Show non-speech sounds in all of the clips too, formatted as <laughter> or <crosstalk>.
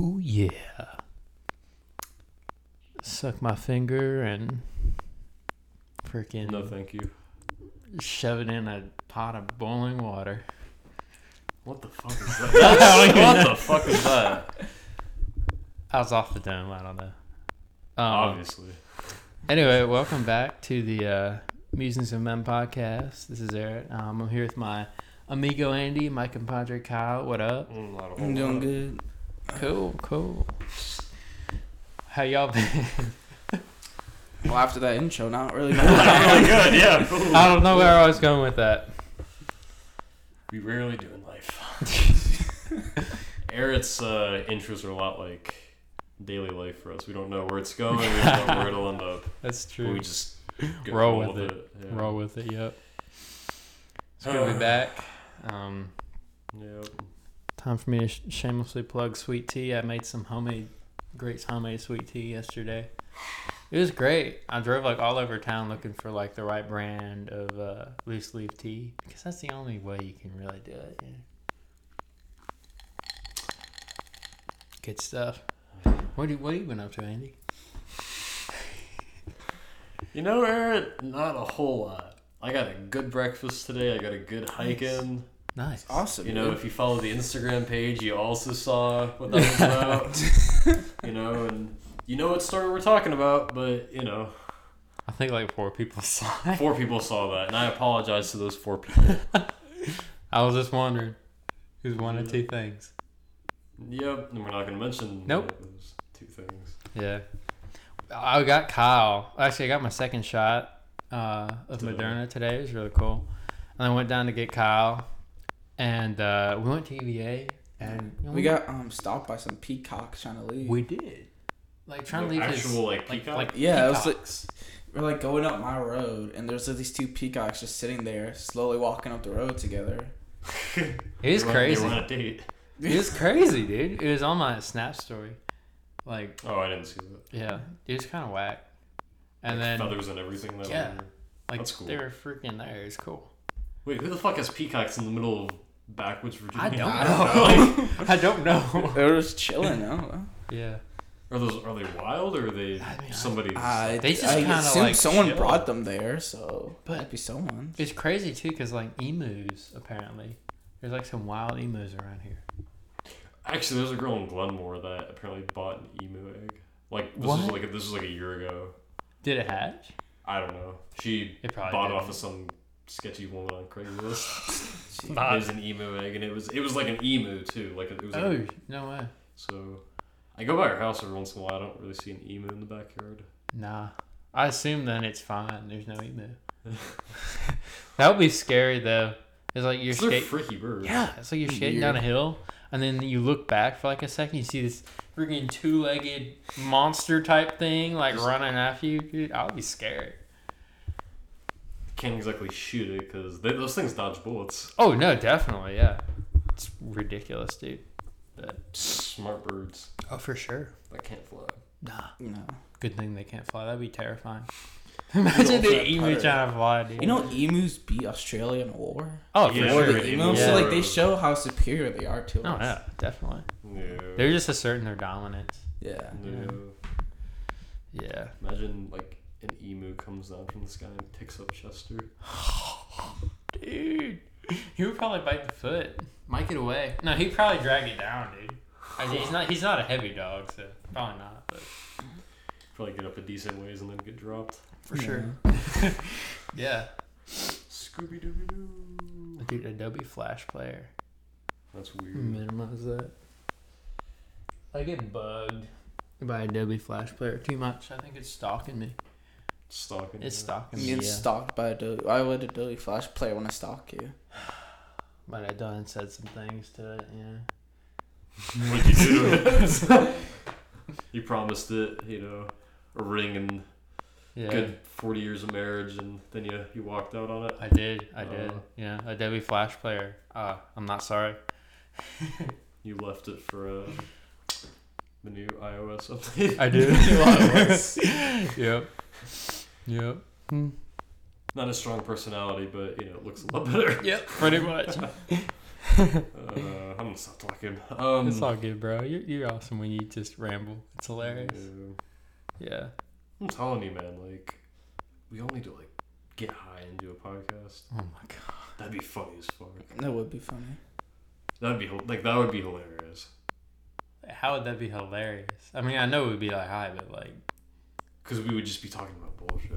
Ooh yeah. Suck my finger and freaking No, thank you. shove it in a pot of boiling water. What the fuck is that? <laughs> what the fuck is that? I was off the dome. I don't know. Um, Obviously. Anyway, welcome back to the uh, Musings of Men podcast. This is Eric. Um, I'm here with my amigo Andy, my compadre Kyle. What up? Mm, not a whole I'm doing lot. good. Cool, cool. How y'all been? Well, after that intro, not really. <laughs> <laughs> really good, yeah. cool. I don't know where I was going with that. We rarely do in life. Eric's uh, intros are a lot like daily life for us. We don't know where it's going. We don't know where it'll end up. <laughs> That's But true. we just go Roll roll with Yeah. Roll with it. Yep. It's good to be <sighs> back. Um, Yep. Time for me to sh- shamelessly plug sweet tea. I made some homemade, great homemade sweet tea yesterday. It was great. I drove like all over town looking for like the right brand of uh, loose leaf tea because that's the only way you can really do it. Yeah. Good stuff. What do what have you been up to, Andy? <laughs> You know, Eric, not a whole lot. I got a good breakfast today. I got a good hike in. Nice. Awesome. You know, dude. if you follow the Instagram page, you also saw what that was <laughs> about. you know, and you know what story we're talking about, but you know, I think like four people saw it. four people saw that, and I apologize to those four people. <laughs> I was just wondering, who's one of two things? Yep, and we're not gonna mention Nope. those two things. Yeah. I got Kyle. Actually, I got my second shot uh, of Today. Moderna today. It was really cool. And I went down to get Kyle, and uh, we went to EVA, and you know, we got um stopped by some peacocks trying to leave. we did like trying to leave actual like like peacock. like Yeah, it was like- We're like going up my road, and there's like these two peacocks just sitting there, slowly walking up the road together. <laughs> it is was on- crazy. They on a date. It was crazy, dude. It was on my Snap story. Like, Oh, I didn't see that. yeah, it was kind of whack. And Like, then, feathers and everything. That Yeah. were- like, that's cool. they were freaking there. It's cool. Wait, who the fuck has peacocks in the middle of backwoods Virginia? I don't <laughs> know. don't I don't know. They were just chilling. I don't know. yeah. Are those are they wild or are they I mean, I- somebody's? I, They just I kinda, assume like, someone chill. brought them there, so But- it'd be someone. It's crazy too, cause like emus apparently, there's like some wild emus around here. Actually, there's a girl in Glenmore that apparently bought an emu egg. Like this What? was like this was like a year ago. Did it hatch? I don't know. She It probably bought did. off of some sketchy woman on Craigslist. Not- It was an emu egg, and it was it was like an emu too. Like it was. Like, Oh no way. So, I go by her house every once in a while. I don't really see an emu in the backyard. Nah. I assume then it's fine. There's no emu. <laughs> <laughs> that would be scary though. It's like you're They're skating. freaky birds. Yeah, it's like you're skating down a hill, and then you look back for like a second. You see this freaking two-legged monster type thing like Just- running after you. Dude, I would be scared. Can't exactly shoot it because those things dodge bullets. Oh no, definitely, yeah. It's ridiculous, dude. But Smart birds oh, for sure. that can't fly. Nah. You know. Good thing they can't fly. That'd be terrifying. <laughs> Imagine the that emu putter. trying to fly, dude. You know, emus beat Australia in war. oh, for Yeah, Or sure. the dude. emu, Yeah. so like they show how superior they are to Oh us. yeah, definitely. Yeah. They're just asserting their dominance. Yeah. Yeah. Yeah. Imagine like an emu comes down from the sky and picks up Chester. <laughs> Dude, he would probably bite the foot. Might get away. No, he'd probably drag it down, dude. I mean, he's not. He's not a heavy dog, so probably not. But Probably get up a decent ways and then get dropped. for Yeah. sure. <laughs> Yeah. Scooby Dooby Doo. Dude, Adobe Flash Player. That's weird. Hmm, Minimize that. I get bugged by Adobe Flash Player too much. I think it's stalking me. Stalking. It's you. stalking You me. get Yeah. stalked by Adobe. Why would a Adobe Flash Player want to stalk you? But I <sighs> done said some things to it. Yeah. <laughs> What'd you do to <laughs> it? you promised it, you know, a ring and Yeah. good 40 years of marriage, and then you, you walked out on it. I did. I did. Yeah, a Adobe Flash Player. Uh, I'm not sorry. <laughs> You left it for uh, the new iOS update. I did. yep. Yep. Hmm. Not a strong personality, but you know, it looks a lot better. <laughs> Yep. Pretty much. <laughs> Uh, I'm gonna stop talking. Um, it's all good, bro. You're, you're awesome when you just ramble. It's hilarious. yeah. Yeah. I'm telling you, man. Like, we all need to like get high and do a podcast. Oh my god. That'd be funny as fuck. That would be funny. That'd be like that would be hilarious. How would that be hilarious? I mean, I know it would be like high, but like. Cause we would just be talking about bullshit.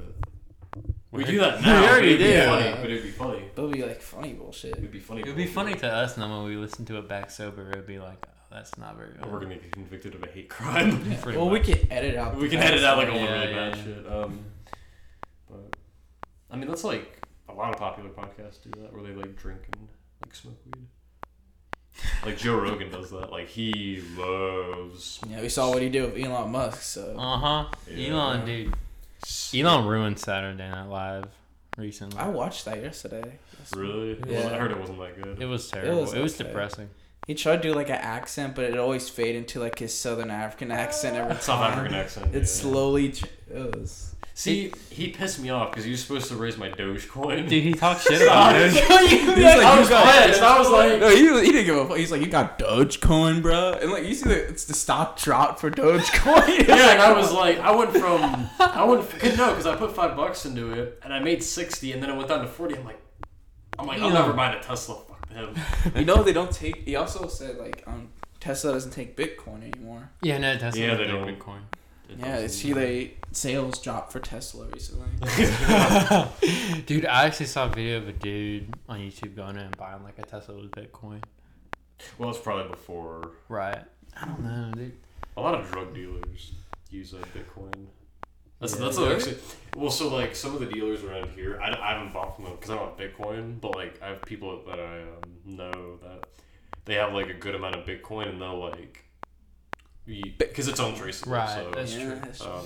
We We do that <laughs> now. We but already it'd be did. Funny, but it'd be funny. That would be like funny bullshit. It'd be funny. It would be funny to us, and then when we listen to it back sober, it would be like, oh, that's not very good. We're gonna get convicted of a hate crime. Yeah. <laughs> Pretty Well, we much. can edit out. we the can bad edit out like stuff. all the Yeah, really yeah, bad yeah. shit. Um, but I mean, that's like a lot of popular podcasts do that, where they like drink and like smoke weed. Like Joe Rogan does that. Like he loves. Yeah, we saw what he did with Elon Musk. So Uh huh. Yeah. Elon, dude. Elon ruined Saturday Night Live recently. I watched that yesterday. Really? Yeah. I heard it wasn't that good. It was terrible. It was, was okay. depressing. He tried to do like an accent, but it always fade into like his Southern African accent every South time. African accent. It yeah. slowly. Ch- it was. See, he pissed me off because he was supposed to raise my Dogecoin. Dude, he talked shit <laughs> about it. <laughs> He's like, I "You was got- pissed. I was like- no, he, he didn't give a fuck. He's like, you got Dogecoin, bro, and like you see the it's the stock drop for Dogecoin. <laughs> yeah, and I was like, I went from, I went, cause no, because I put five bucks into it, and I made sixty, and then it went down to forty. I'm like, I'm like, I'll Yeah. never buy a Tesla. Fuck them. you know they don't take. He also said like um Tesla doesn't take Bitcoin anymore. Yeah, no, Tesla Yeah, yeah, they they don't. Bitcoin. It Yeah, doesn't- it's see they sales dropped for Tesla recently. <laughs> <laughs> dude, I actually saw a video of a dude on YouTube going in and buying like a Tesla with Bitcoin. Well, it's probably before. Right. I don't know, dude. A lot of drug dealers use uh, Bitcoin. That's Yeah. that's Really? actually well. So like some of the dealers around here, I, I haven't bought from them because I don't have Bitcoin. But like I have people that I um, know that they have like a good amount of Bitcoin, and they'll like because it's untraceable. Right, So, that's Yeah, true. that's um,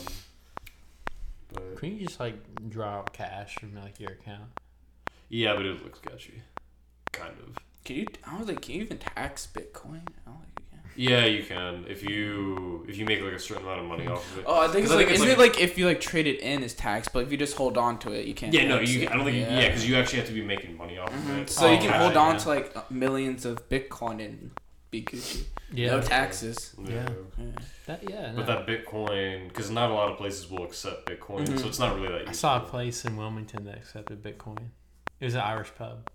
but Can you just like draw out cash from like your account? yeah, but it looks sketchy. Kind of. Can you? I was like, can you even tax Bitcoin? I don't think you can. Yeah, you can if you if you make like a certain amount of money off of it. Oh, I think 'Cause it's I like think it's isn't like- it like if you like trade it in is taxed, but if you just hold on to it, you can't. Yeah, no, you. it. I don't think. Yeah, because you actually have to be making money off of Mhm. it. So Oh, you can hold on yeah. to like millions of Bitcoin and be Gucci. Yeah. No taxes. Yeah. Yeah. That, yeah. But no. that Bitcoin, because not a lot of places will accept Bitcoin, Mhm. so it's not really that. I saw a place in Wilmington that accepted Bitcoin. It was an Irish pub.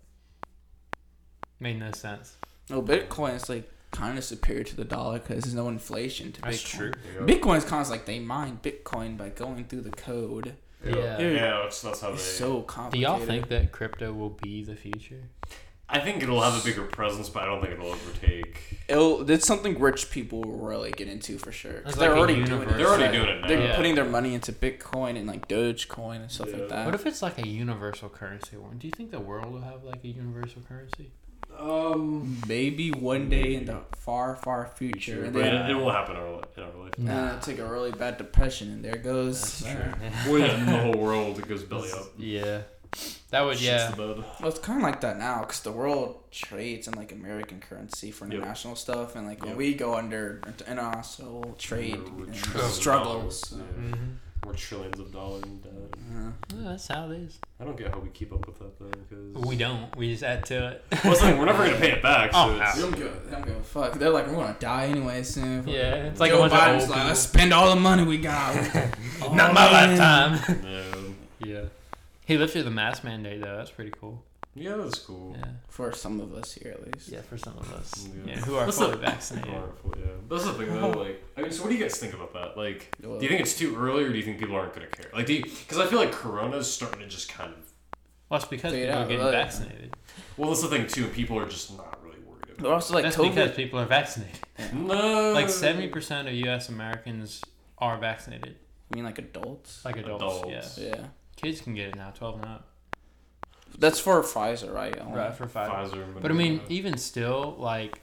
Made no sense. No, Bitcoin is like kind of superior to the dollar because there's no inflation to That's Bitcoin. true. Yeah. Bitcoin is kind of like they mine Bitcoin by going through the code. Yeah, Yeah. yeah, that's, that's how they. It's so complicated. Do y'all think that crypto will be the future? I think it'll have a bigger presence, but I don't think it'll overtake. It'll, it's something rich people will really get into for sure. It's they're like a already doing it. universe. They're already Like, doing it now. They're Yeah. putting their money into Bitcoin and like Dogecoin and stuff Yeah. like that. What if it's like a universal currency one? Do you think the world will have like a universal currency? Um, Maybe one day in the far, far future, and but then it, it won't happen in our, li- in our life. uh, take a really bad depression, and there goes. That's true. Well, yeah, the <laughs> whole world goes belly up. Yeah. That would yeah. Well, it's kind of like that now because the world trades in like American currency for Yep. international stuff, and like when we go under international trade We're and trillions of struggles. dollars. Yeah. Mm-hmm. We're trillions of dollars in debt. uh, that's how it is. I don't get how we keep up with that though, because We don't. We just add to it. Well, it's like, we're never gonna pay it back. So Oh, it's, they don't give, they don't give a fuck. They're like, we're gonna die anyway soon. Yeah, it's like Joe a bunch of Biden's old like, let's spend all the money we got. <laughs> Not my man. lifetime. <laughs> yeah, yeah. He lifted the mask mandate though. That's pretty cool. yeah, that's cool. Yeah. For some of us here, at least. Yeah, for some of us. Yeah. Yeah, who are What's fully the- vaccinated. Powerful, yeah. That's the thing though. Like, I mean, so what do you guys think about that? Like, Well, do you think it's too early, or do you think people aren't gonna care? Like, do because I feel like Corona's starting to just kind of. Well, it's because people out, are getting right. vaccinated. Well, that's the thing too. People are just not really worried about. But also, like, That's COVID. because people are vaccinated. No. Like seventy percent of U.S. Americans are vaccinated, I mean, like adults. like adults. Adults. Yeah, Yeah. Kids can get it now, twelve and up. That's for Pfizer, right? Only. Right for five. Pfizer. But I mean, Moderna. even still, like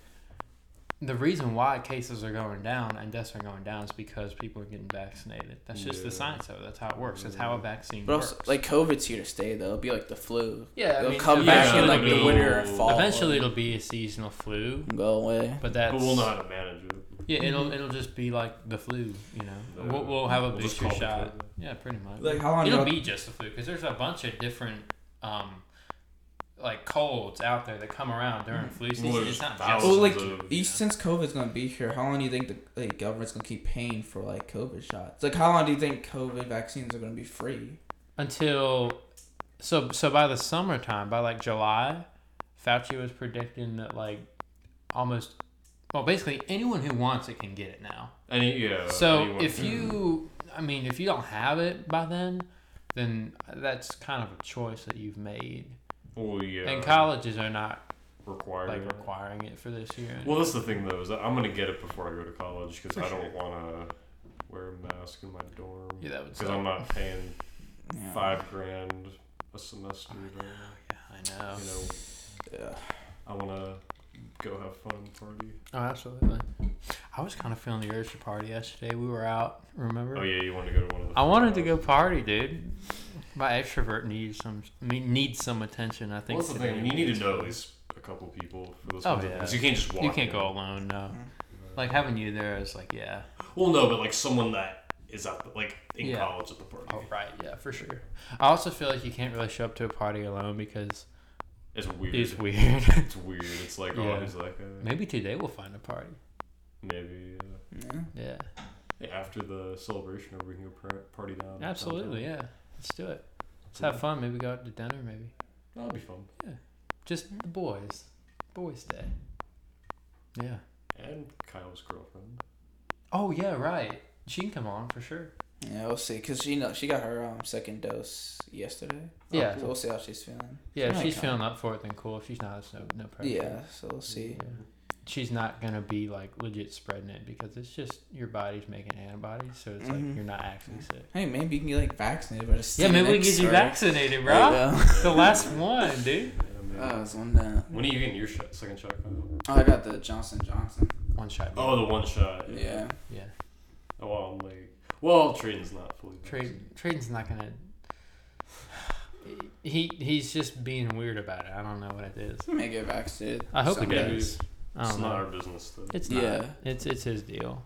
the reason why cases are going down and deaths are going down is because people are getting vaccinated. That's just the science of it. That's how it works. That's how a vaccine But works. also, like, COVID's here to stay, though. It'll be like the flu. yeah, It'll mean, come it'll back eventually in, like, the be- winter and fall. Eventually, it'll be a seasonal flu, go away. but that's but we'll know how to manage it. yeah, it'll it'll just be like the flu. You know, Yeah. we'll, we'll have a We'll booster call it shot. COVID. Yeah, pretty much. Like, how long It'll be just the flu because there's a bunch of different um, like colds out there that come around during flu season. Well, it's not there's just Well, like of- e- since COVID's gonna be here, how long do you think the like, government's gonna keep paying for like COVID shots? Like, how long do you think COVID vaccines are gonna be free? until so so by the summertime, by like July, Fauci was predicting that like almost well basically anyone who wants it can get it now. Any yeah. So anyone- if you, I mean, if you don't have it by then, then that's kind of a choice that you've made. well, yeah, And colleges are not required. like requiring it for this year. Well, that's the thing though is that I'm gonna get it before I go to college because For I don't sure. want to wear a mask in my dorm yeah, that would because. I'm not paying Yeah. five grand a semester. To, oh, Yeah, I know. you know, Yeah. I want to go have fun and party. Oh, absolutely. I was kind of feeling the urge to party yesterday. We were out. Remember? Oh yeah, you want to go to one of the. I wanted to go party, dude. My extrovert needs some I mean, needs some attention. I think. Well, that's the today thing. You need to know at least a couple people for those. Oh, kinds of yeah. things. You can't just walk. You can't in. go alone. No. Mhm. Like having you there is like yeah. Well, no, but like someone that is at the, like in Yeah. college at the party. Oh right, yeah, for sure. I also feel like you can't really show up to a party alone because It's weird. it's <laughs> weird. It's weird. It's like Yeah. oh, he's like uh, Maybe today we'll find a party. maybe uh, Yeah. Yeah, yeah, after the celebration, or we can go par- party down. absolutely. downtown. Yeah, let's do it. Let's have fun. Maybe go out to dinner. Maybe That'll be fun. Yeah. Just the boys. Boys' day. Yeah. And Kyle's girlfriend. Oh yeah, right. She can come on for sure. Yeah, we'll see. Cause she know she got her um second dose yesterday. Yeah. So we'll see how she's feeling. Yeah, if might she's come. feeling up for it, then cool. If she's not, it's no no pressure. Yeah. So we'll see. Yeah. She's not gonna be like legit spreading it because it's just your body's making antibodies, so it's Mhm. like you're not actually sick. Hey, maybe you can get like vaccinated, but just Yeah, sit maybe we can get you vaccinated, There you bro. <laughs> the last one, dude. Yeah, maybe. Oh, it's one down. when are you getting your shot, second shot, Oh, I got the Johnson Johnson. One shot. Oh, the one shot. Yeah. yeah. Oh, well, I'm like, well, Traden's not fully. Trade vaccinated. Traden's not gonna. He he's just being weird about it. I don't know what it is. He may get vaccinated. I hope someday. he does. I It's don't not know. our business though. It's not. Yeah. It's it's his deal.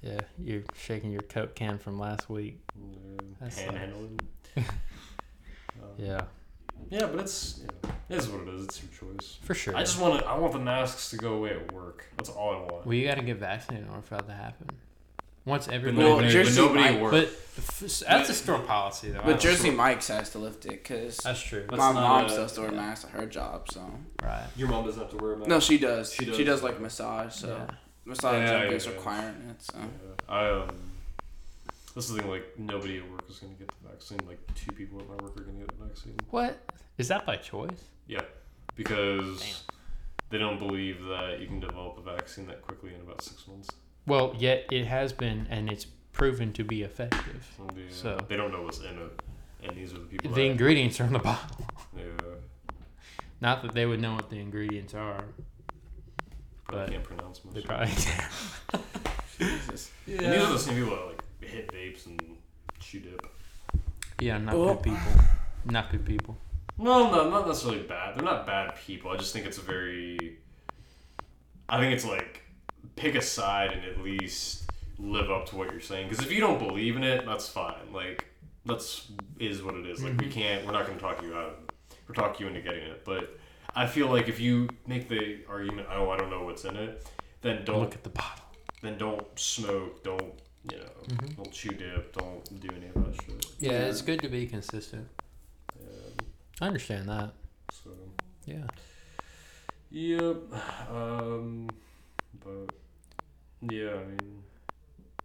Yeah, you're shaking your Coke can from last week. Yeah, That sucks. Panhandling. <laughs> Um, Yeah, Yeah, but it's yeah, it is what it is. It's your choice. for sure. I just want to. I want the masks to go away at work. That's all I want. Well, you got to get vaccinated in order for that to happen. Once But everybody, Well, nobody, Jersey but nobody might- at work. but f- that's a store policy though. But don't- Jersey Mike's has to lift it because that's true. That's my not mom a- still has to wear masks at her job. So Right. Your mom doesn't have to wear a mask. no, she does. She She does, does. like massage. So Yeah. massage Yeah, job is yeah. requiring it. So Yeah. I um. This is the thing. Like nobody at work is gonna get the vaccine. Like two people at my work are gonna get the vaccine. What is that by choice? Yeah, because Damn. they don't believe that you can develop a vaccine that quickly in about six months. Well, yet it has been, and it's proven to be effective. And the, uh, So- they don't know what's in it, and these are the people. The that, ingredients are in the bottle. yeah, Not that they would know what the ingredients are. probably But can't pronounce most. They of it. probably. Jesus. Yeah. <laughs> And these are the same people that like hit vapes and chew dip. Yeah, not Oh. good people. Not good people. No, no, not necessarily bad. They're not bad people. I just think it's a very. I think it's like pick a side and at least live up to what you're saying. Because if you don't believe in it, that's fine. Like that's is what it is. Like we Mhm. can't. We're not going to talk you out. of it. We're talk you into getting it. But I feel like if you make the argument, oh, I don't know what's in it, then don't Look at the bottle. then don't smoke. Don't you know? Mhm. Don't chew dip. Don't do any of that shit. Yeah, Yeah. it's good to be consistent. Yeah, I understand that. so. Yeah. Yep. Um, but yeah, I mean,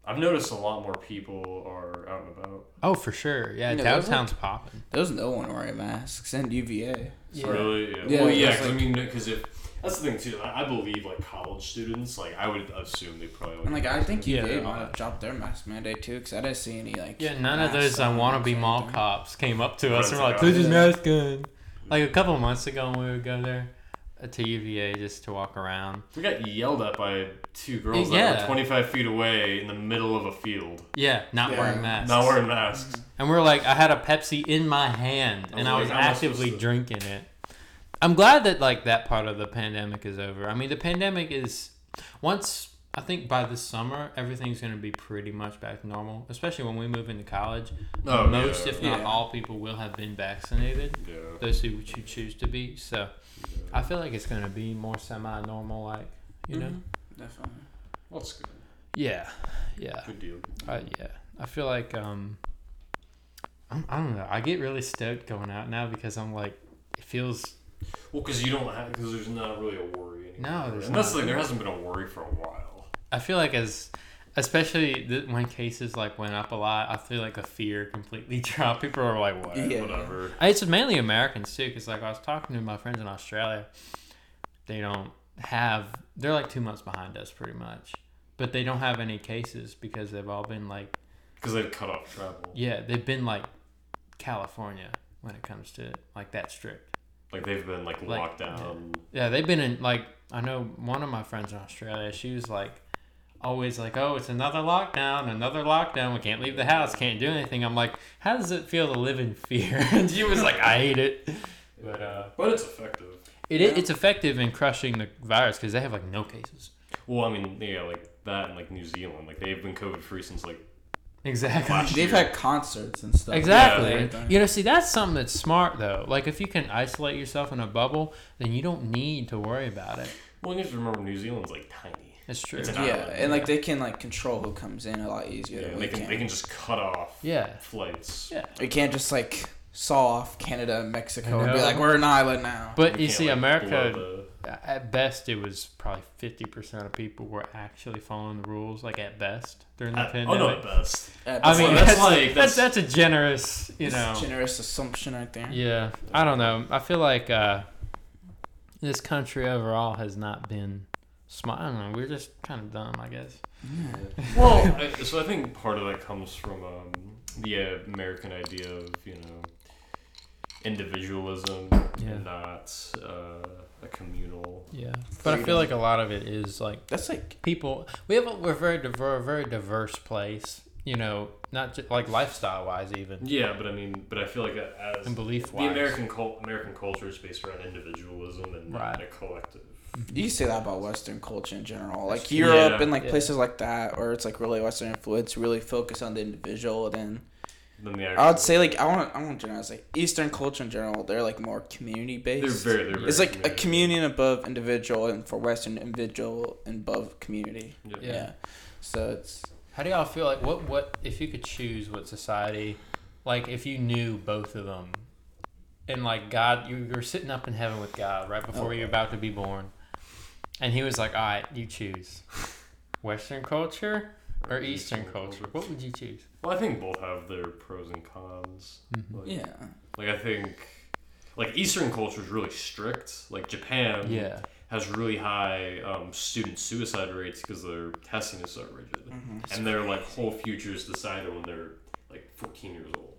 I've noticed a lot more people are out and about. Oh, for sure. Yeah, Yeah, there's downtown's popping. There's no one wearing masks and UVA. Yeah. Really? Yeah. Yeah, well, yeah. it's Because like- I mean, because if that's the thing too, I, I believe like college students, like I would assume they probably. And like I think Yeah. UVA might have dropped their mask mandate too, because I didn't see any like. Yeah, none of masks those uh, on wannabe or mall anything. cops came up to us and were like, Friends "Put of your mask on." Like a couple months ago, when we would go there to UVA just to walk around. We got yelled at by two girls that were 25 feet away in the middle of a field, Yeah, not Yeah. wearing masks. not wearing masks. <laughs> And we're like, I had a Pepsi in my hand, I and was I was like, how am I actively supposed to- drinking it. I'm glad that like that part of the pandemic is over. I mean, the pandemic is once I think by the summer everything's gonna be pretty much back to normal. Especially when we move into college. Oh, Most, yeah. if not Yeah. all, people will have been vaccinated. Yeah. Those who who choose to be. So I feel like it's gonna be more semi-normal, like you know. Mhm. Definitely. Well, that's good. Yeah, yeah, Good deal. uh, yeah. I feel like um, I'm, I don't know. I get really stoked going out now because I'm like, it feels Well, because you don't have because there's not really a worry anymore. No, there's and that's not. the thing. There hasn't been a worry for a while. I feel like as especially th- when cases like went up a lot, I feel like the fear completely <laughs> dropped. People are like, "What?" Yeah. Whatever. It's mainly Americans too, because like I was talking to my friends in Australia, they don't have. They're like two months behind us, pretty much, but they don't have any cases because they've all been like, Because they've cut off travel. yeah, they've been like California when it comes to like that strict. Like they've been like, Like, locked down. Yeah, they've been in like I know one of my friends in Australia. She was like always like, "Oh, it's another lockdown, another lockdown. We can't leave the house, can't do anything." I'm like, "How does it feel to live in fear?" <laughs> and she was like, "I hate it." But uh, But it's effective. it Yeah. it's effective in crushing the virus because they have like no cases. Well, I mean, yeah, like that and like New Zealand, like they've been COVID free since like Exactly. Last They've year. had concerts and stuff. Exactly. Yeah, everything. you know, see, that's something that's smart though. Like, if you can isolate yourself in a bubble, then you don't need to worry about it. Well, you have to remember New Zealand's like tiny. It's true. It's an Yeah, island. and like they can like control who comes in a lot easier. Yeah, than they we can, can. they can just cut off yeah. flights. Yeah. We can't just like saw off Canada and Mexico and be like, we're an island now. But We you see, like, America, blow at best, it was probably fifty percent of people were actually following the rules. Like at best during the- the At- pandemic. oh no, at best. I mean, that's that's, like- that's, that's- that's a generous, you know. a generous assumption right there. Yeah, I don't know. I feel like uh, this country overall has not been smart. I don't know. We're just kind of dumb, I guess. Yeah. Well, <laughs> I, so I think part of that comes from um, the American idea of you know individualism Yeah. and not uh, a communal. Yeah, but I feel like a lot of it is like That's like people. We have a, we're very diver, a very diverse place. You know, not just like lifestyle wise, even Yeah, but I mean, but I feel like as and belief the. American cult, American culture is based around individualism and not Right. a collective. You can say that about Western culture in general. Like true. Europe Yeah. and like Yeah. places like that, where it's like really Western influence, really focus on the individual. And then Than the I would say like I want I want to generalize like Eastern culture in general. They're like more community they're based. very. They're very It's like a community. communion above individual, and for Western individual and above community. Yeah. Yeah. Yeah. So it's How do y'all feel like what what if you could choose what society, like if you knew both of them, and like God, you're sitting up in heaven with God right before Oh. you're about to be born, and He was like, "All right, you choose, Western culture or Eastern culture. What would you choose?" Well, I think both have their pros and cons. Mhm. Like, yeah. Like I think, like Eastern culture is really strict. Like Japan Yeah, has really high um, student suicide rates because their testing is so rigid, hmm and their like whole future is decided when they're like 14 years old.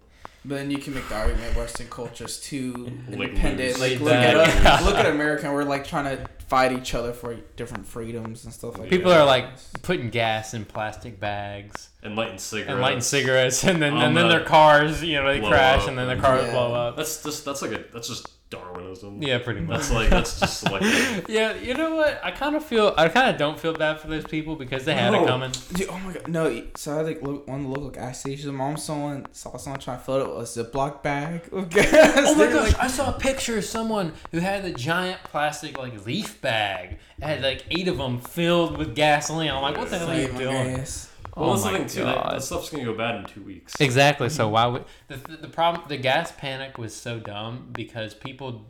But then you can make the argument Western culture is too independent. loose. Like look at us, look at America. We're like trying to fight each other for different freedoms and stuff like that. people that. are like putting gas in plastic bags And lighting cigarettes. and lighting cigarettes, and then On and then the- their cars, you know, they blow crash, up and then their cars Yeah. blow up. That's just that's like a that's just Darwinism. Yeah, pretty much. That's like that's just selective. <laughs> Yeah, you know what? I kind of feel I kind of don't feel bad for those people because they had No. it coming. Dude, oh my god, no! So I like look one of the local gas stations. Mom, someone saw someone trying to fill it with a Ziploc bag <laughs> of gas. Oh my They gosh! like- I saw a picture of someone who had the giant plastic like leaf bag. It had like eight of them filled with gasoline. I'm like, what the hell are you doing? gas. Well, oh that's the my thing too. That, god! that stuff's gonna go bad in two weeks. Exactly. So why would the, the the problem? The gas panic was so dumb because people,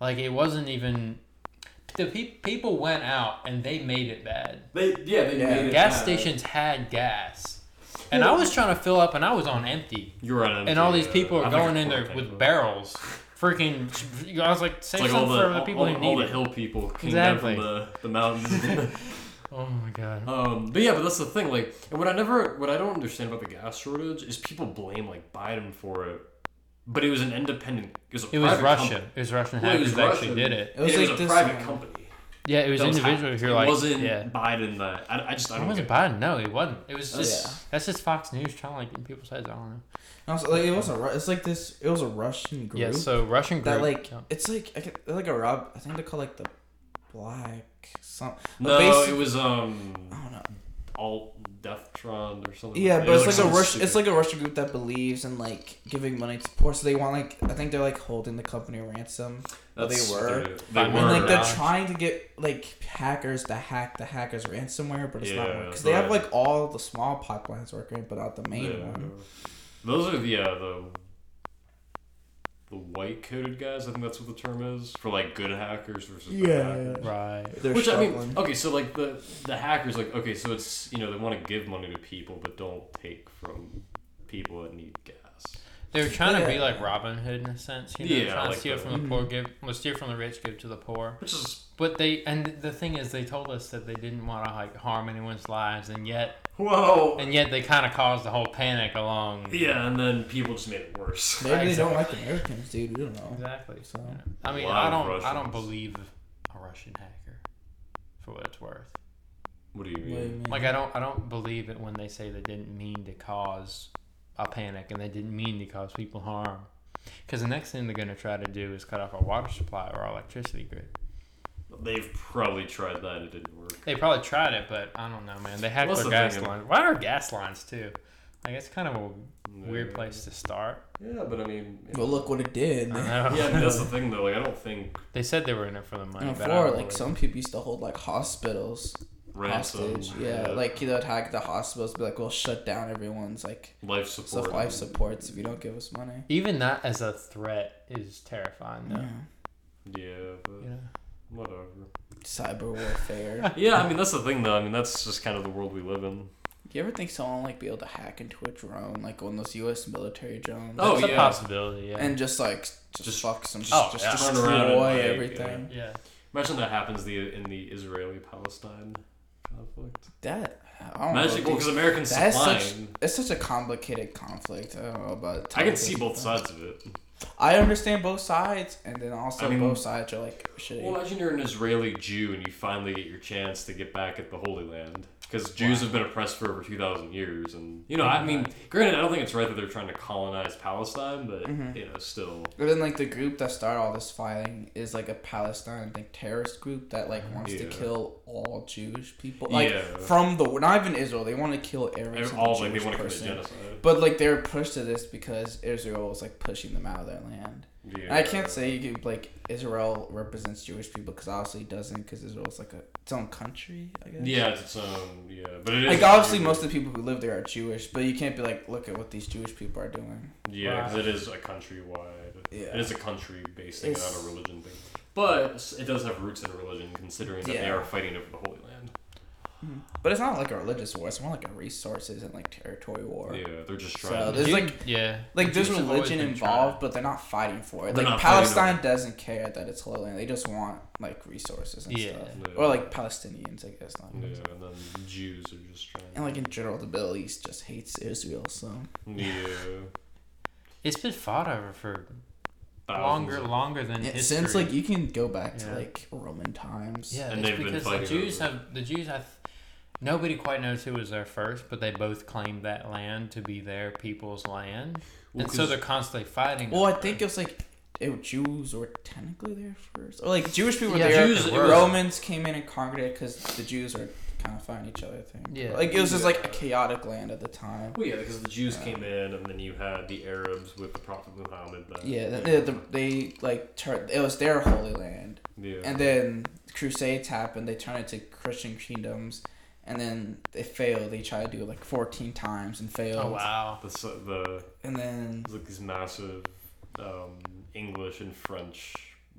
like, it wasn't even. The pe- people went out and they made it bad. They yeah they Yeah. made it Gas bad. stations had gas, and I was trying to fill up and I was on empty. You were on empty. and all these people uh, are I going in there with barrels, freaking. I was like, It's say like all something the, for the all, people all, who all need the it. hill people came Exactly. down from the, the mountains. <laughs> Oh my god. um, but yeah, but that's the thing. Like, and what I never, what I don't understand about the gas shortage is people blame like Biden for it, but it was an independent. It was a It was private Russia. company. It was Russian Well, hackers was that actually did it. It was it like was a this, private um, company. Yeah, it was that was individuals who were like, it wasn't yeah. Biden that. I, I just I It don't wasn't get Biden. No, it wasn't. It was Oh, just yeah. that's just Fox News trying to like get in people's heads. I don't know. Also, like it was a it's like this. It was a Russian group. Yeah, so Russian group that like yeah. it's like I can, like a Rob. I think they call like the black some. No, basi- it was um. I don't know. alt Deathtron or something. Yeah, It but was, it's like a Rush. stupid. It's like a Russian group that believes in like giving money to poor. So they want like I think they're like holding the company ransom. Well, they That's were. stupid. They Five were. And like they're Gosh. trying to get like hackers to hack the hackers ransomware, but it's not Yeah, working because they have like all the small pipelines working, but not the main Yeah. one. Those are the, yeah the the white coated guys. I think that's what the term is for like good hackers versus bad Yeah. hackers. Right. They're Which I mean, okay, so like the the hackers, like okay, so it's you know they want to give money to people, but don't take from people that need gas. They were trying to be like Robin Hood in a sense, you know, Yeah, trying like to steal the- from the poor, mm-hmm. give, well, steal from the rich, give to the poor. Which is But they, and the thing is, they told us that they didn't want to like harm anyone's lives, and yet, whoa. and yet they kind of caused the whole panic along. Yeah, and then people just made it worse. Maybe they don't Exactly. like Americans, dude. We don't know. Exactly. So Yeah. I mean, I don't, I don't believe a Russian hacker, for what it's worth. What do you what do you mean? mean? Like I don't, I don't believe it when they say they didn't mean to cause a panic and they didn't mean to cause people harm. Because the next thing they're gonna try to do is cut off our water supply or our electricity grid. They've probably tried that it didn't work. They probably tried it, but I don't know, man. They hacked What's our the gas thing? lines. Why are gas lines too? Like it's kind of a weird Yeah. place to start. Yeah, but I mean. well, look what it did. I <laughs> know. Yeah, that's the thing though. Like, I don't think they said they were in it for the money. And but I before, don't like believe some people used to hold like hospitals ransom, hostage. Yeah, like you know, hack the hospitals, be like, we'll shut down everyone's like life support. life supports if you don't give us money. even that as a threat is terrifying, though. Yeah. Yeah, but You know? whatever. Cyber warfare. <laughs> Yeah, I mean that's the thing though. I mean that's just kind of the world we live in. Do you ever think someone like be able to hack into a drone, like one of those U.S. military drones? Oh, That's a yeah. possibility. Yeah. and just like just, Just- fuck some, Oh, just yeah. destroy Turn around and, like, everything. yeah. Imagine that happens the in the Israeli-Palestine conflict. That I don't Imagine know. well, because. Americans That is supplying. such it's such a complicated conflict. I don't know about. I can see both sides of it. I understand both sides, and then also I mean- both sides are like shitty. Well, imagine you're an Israeli Jew and you finally get your chance to get back at the Holy Land. Because Jews have been oppressed for over 2,000 years. And, you know, I mean, granted, I don't think it's right that they're trying to colonize Palestine, but, Mhm. you know, still. But then, like the group that started all this fighting is like a Palestine like terrorist group that like wants to kill all Jewish people. Like yeah. from the not even Israel, they want to kill every Every- single all like they Jewish want to commit person. genocide. But like they're pushed to this because Israel was like pushing them out of their land. Yeah. And I can't say you could, like Israel represents Jewish people because obviously it doesn't because Israel's like a its own country. I guess. Yeah, it's its own. Yeah, but it is. Like obviously, most of the people who live there are Jewish, but you can't be like, look at what these Jewish people are doing. Yeah, because Wow. it is a countrywide. Yeah. It is a country-based thing, It's- not a religion thing. But it does have roots in a religion, considering that they are fighting over the Holy Land. But it's not like a religious war; it's more like a resources and like territory war. Yeah, they're just So trying. to there's like yeah, like there's Jews have always religion involved, trying. but they're not fighting for it. They're like Palestine doesn't care that it's Holy Land; they just want like resources and Yeah. stuff, Yeah. or like Palestinians, I guess. Not Yeah, and then Jews are just trying. And like in general, the Middle East just hates Israel. So Yeah. <laughs> It's been fought over for Thousands longer, of- longer than Yeah, history. since like you can go back to Yeah. like Roman times. yeah, And it's they've been because the Jews over- have the Jews have. Nobody quite knows who was there first, but they both claimed that land to be their people's land, Well, and so 'cause- they're constantly fighting. Well, I over think it. it was like it, Jews were technically there first, or like Jewish people were there. Jews- the it was- Romans came in and conquered it because the Jews were kind of fighting each other. I think. Yeah. like it was just like a chaotic land at the time. Well, yeah, because the Jews came in, and then you had the Arabs with the Prophet Muhammad. That, Yeah, they, they, they like turned. It was their holy land, yeah. and then Crusades happened. They turned it to Christian kingdoms, and then they failed. They tried to do it like fourteen times and failed. Oh wow! the, the And then like these massive um, English and French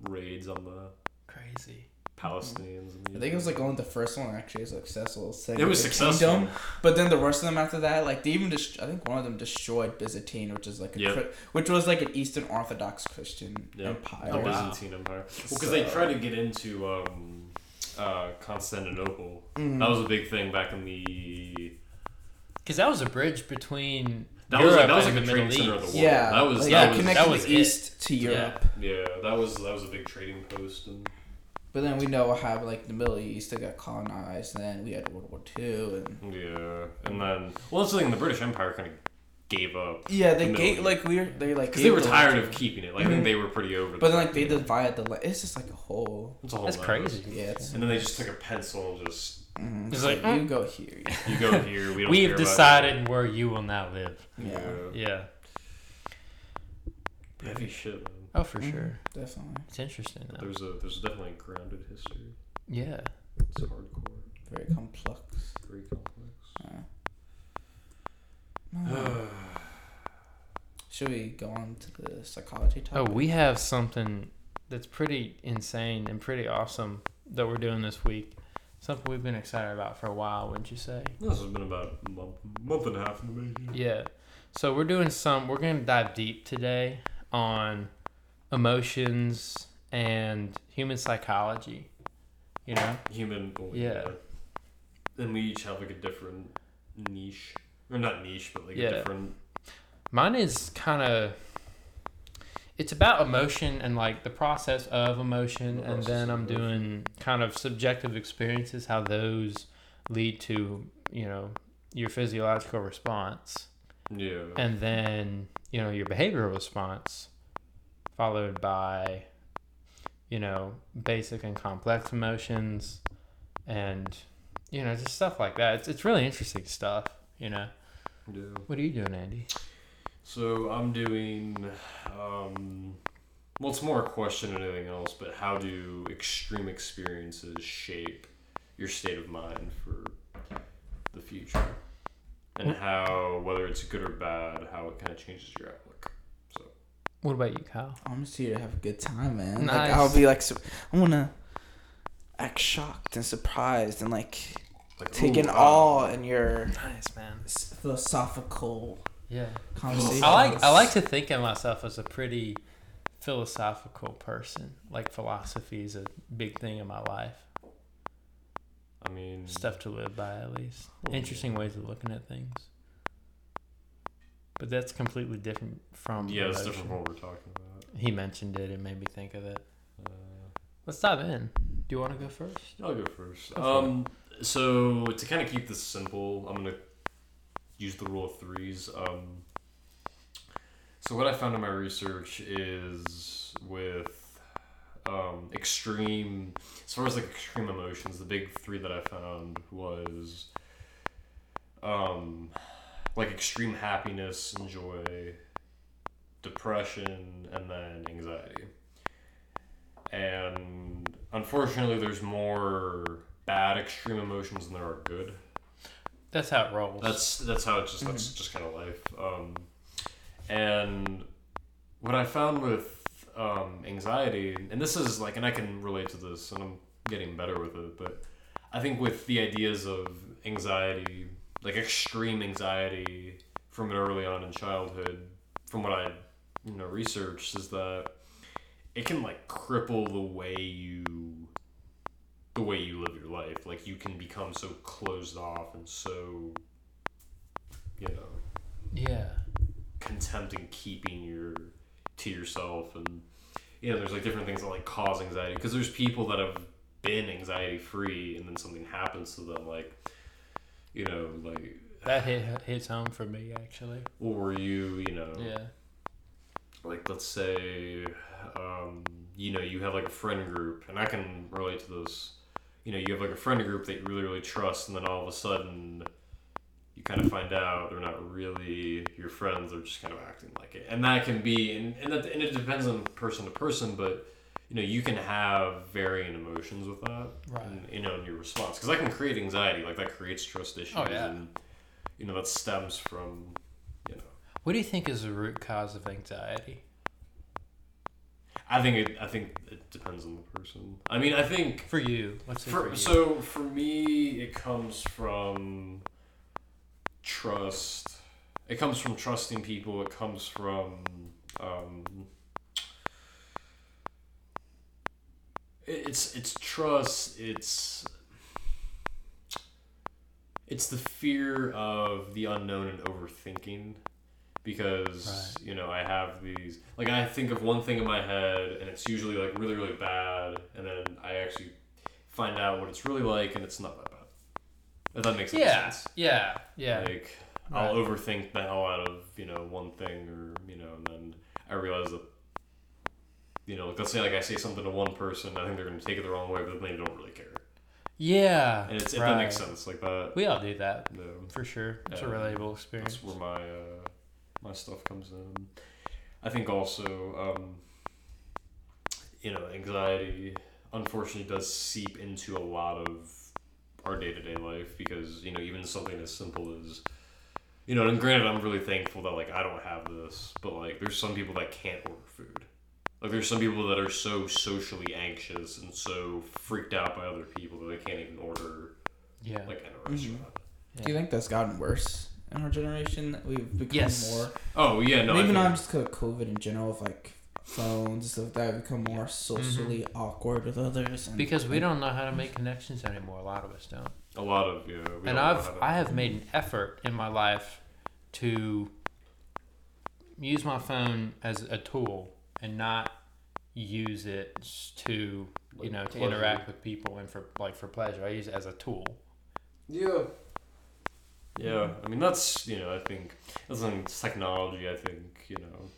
raids on the Crazy. Palestinians. And I think it was like only the first one actually was successful. Second, it was the successful. Kingdom, But then the rest of them after that, like they even just, I think one of them destroyed Byzantine, which is like a, Yep. Chri- which was like an Eastern Orthodox Christian Yep. empire. The Oh, wow. Byzantine Empire. Well, because they So- tried to get into um, uh, Constantinople. Mhm. That was a big thing back in the. Because that was a bridge between That was like, that was like the the trading center of the world. yeah, that was like, that yeah, was connecting that was the it. East to Europe. yeah that was that was a big trading post and But then we know how like the Middle East they got colonized, and then we had World War Two, and yeah and then well that's the thing the British Empire kind of gave up yeah, they The gave like we were they like because they were the tired land of keeping it. Like I think Mhm. they were pretty over. But the then like they fact that- divided the land. It's just like a whole It's a whole That's mess. crazy. yeah. It's, And then they just took a pencil and just Mm, It's so like, you mm. go here. Yeah. You go here. We don't We've care about decided where you will now live. you. Yeah. Yeah. Heavy shit, man. Oh, for Mhm, sure. Definitely. It's interesting though. There's a there's definitely a grounded history. Yeah. It's hardcore, Very complex. very complex. Yeah. <sighs> Oh. Should we go on to the psychology topic? Oh, we have something that's pretty insane and pretty awesome that we're doing this week. Something we've been excited about for a while, wouldn't you say? This has been about a month, month and a half in the making. Yeah. So we're doing some. We're gonna dive deep today on emotions and human psychology. You know. Human. Oh, well, Yeah. And we each have like a different niche, or not niche, but like Yeah. a different. Mine is kind of. It's about emotion and like the process of emotion, The and then I'm doing kind of subjective experiences, how those lead to you know your physiological response, Yeah. and then you know your behavioral response, followed by you know basic and complex emotions, and you know just stuff like that. It's it's really interesting stuff. You know, yeah. what are you doing, Andy? So I'm doing. Um, well, it's more a question than anything else, but how do extreme experiences shape your state of mind for the future? And how, whether it's good or bad, how it kind of changes your outlook. So, What about you, Kyle? I'm just here to have a good time, man. Nice. Like I'll be like, su- I wanna act shocked and surprised and like like, take ooh, in wow. in your Nice man. philosophical Yeah. conversation. I like I like to think of myself as a pretty philosophical person. Like philosophy is a big thing in my life. I mean, Stuff to live by at least. Oh, Interesting ways of looking at things. But that's completely different from yeah, it's different from what we're talking about. He mentioned it and made me think of it. Uh, Let's dive in. Do you want to go first? I'll go first. Go for um, so to kind of keep this simple, I'm gonna use the rule of threes. Um, so what I found in my research is with um, extreme, as far as like extreme emotions, the big three that I found was um, like extreme happiness and joy, depression, and then anxiety. And unfortunately, there's more bad extreme emotions and there are good. That's how it rolls. That's that's how it just that's just kind of life. Um, and what I found with um, anxiety, and this is like, and I can relate to this, and I'm getting better with it. But I think with the ideas of anxiety, like extreme anxiety from early on in childhood, from what I you know researched, is that it can like cripple the way you the way you live your life. Like you can become so closed off and so you know yeah. contempt and keeping your to yourself and you know there's like different things that like cause anxiety because there's people that have been anxiety free and then something happens to them like you know like That hit hits home for me actually. Or were you you know Yeah. like let's say um, you know you have like a friend group and i can relate to this you know you have like a friend group that you really really trust and then all of a sudden you kind of find out they're not really your friends they're just kind of acting like it and that can be and, and, that, and it depends on person to person but you know you can have varying emotions with that Right. and, you know in your response because that can create anxiety like that creates trust issues Oh, yeah. and you know that stems from you know What do you think is the root cause of anxiety? I think it. I think it depends on the person. I mean, I think For you, let's say for, for, you. so for me, it comes from trust. It comes from trusting people. It comes from um, it's it's trust. It's it's the fear of the unknown and overthinking because you know I have these like I think of one thing in my head and it's usually like really really bad and then I actually find out what it's really like and it's not that bad. If that makes yeah, sense. yeah, yeah. Like I'll overthink the hell out of you know one thing or you know and then I realize that you know like let's say like I say something to one person I think they're gonna take it the wrong way but then they don't really care. Yeah. and it's if right. that makes sense like that. We all do that No, for sure. It's a Yeah. relatable experience. that's where my uh, my stuff comes in. I think also, um, you know, anxiety unfortunately does seep into a lot of our day to day life because you know even something as simple as you know, and granted, I'm really thankful that like I don't have this, but like there's some people that can't order food. Like there's some people that are so socially anxious and so freaked out by other people that they can't even order Yeah. like in a restaurant. Do you think that's gotten worse in our generation? That we've become Yes. more, Oh yeah, no, I maybe not just because of COVID in general, of like phones and stuff that, we've become more mm-hmm. socially awkward with others. And, Because we don't know how to make connections anymore. A lot of us don't. a lot of yeah. And know I've how to- I have made an effort in my life to use my phone as a tool and not use it to you Like know to interact with people and for like for pleasure. I use it as a tool. Yeah. Yeah, I mean that's you know I think as in technology I think you know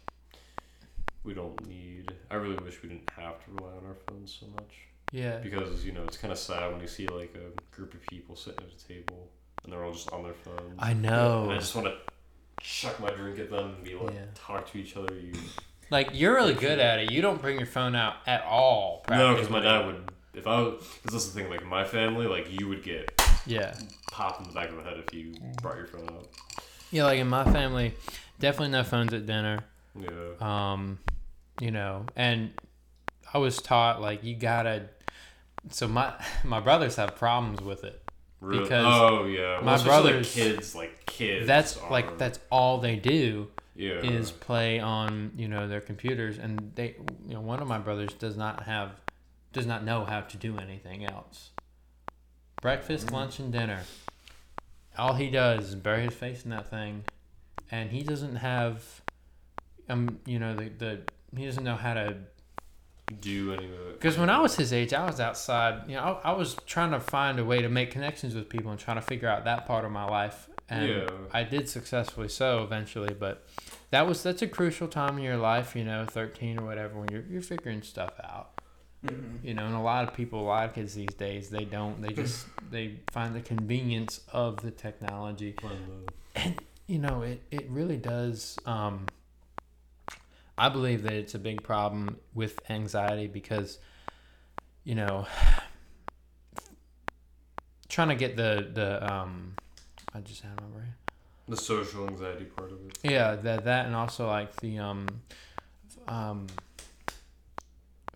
we don't need. I really wish we didn't have to rely on our phones so much Yeah. because you know it's kind of sad when you see like a group of people sitting at a table and they're all just on their phones. I know. And. I just want to chuck my drink at them and be like Yeah. talk to each other. You <sniffs> Like you're really good at it. You don't bring your phone out at all. no, because my dad would. If I because that's the thing. Like in my family, like you would get Yeah. pop in the back of the head if you brought your phone out. Yeah, like in my family, definitely no phones at dinner. Yeah. Um, you know, and I was taught like you gotta. So my <laughs> my brothers have problems with it. Really? Because oh yeah, my well, brothers- like kids, like kids. That's are- like that's all they do yeah. is play on you know their computers, and they you know one of my brothers does not have does not know how to do anything else. Breakfast, lunch, and dinner. All he does is bury his face in that thing, and he doesn't have, um, you know the the he doesn't know how to do any of it. Because when I was his age, I was outside. You know, I, I was trying to find a way to make connections with people and trying to figure out that part of my life, and Yeah. I did successfully so eventually. But that was that's a crucial time in your life. You know, thirteen or whatever, when you're you're figuring stuff out. Mhm. You know, and a lot of people, a lot of kids these days, they don't. They <laughs> just they find the convenience of the technology Fun, you know it, it really does um, i believe that it's a big problem with anxiety because you know <sighs> trying to get the the um i just had my brain the social anxiety part of it. yeah that that and also like the um um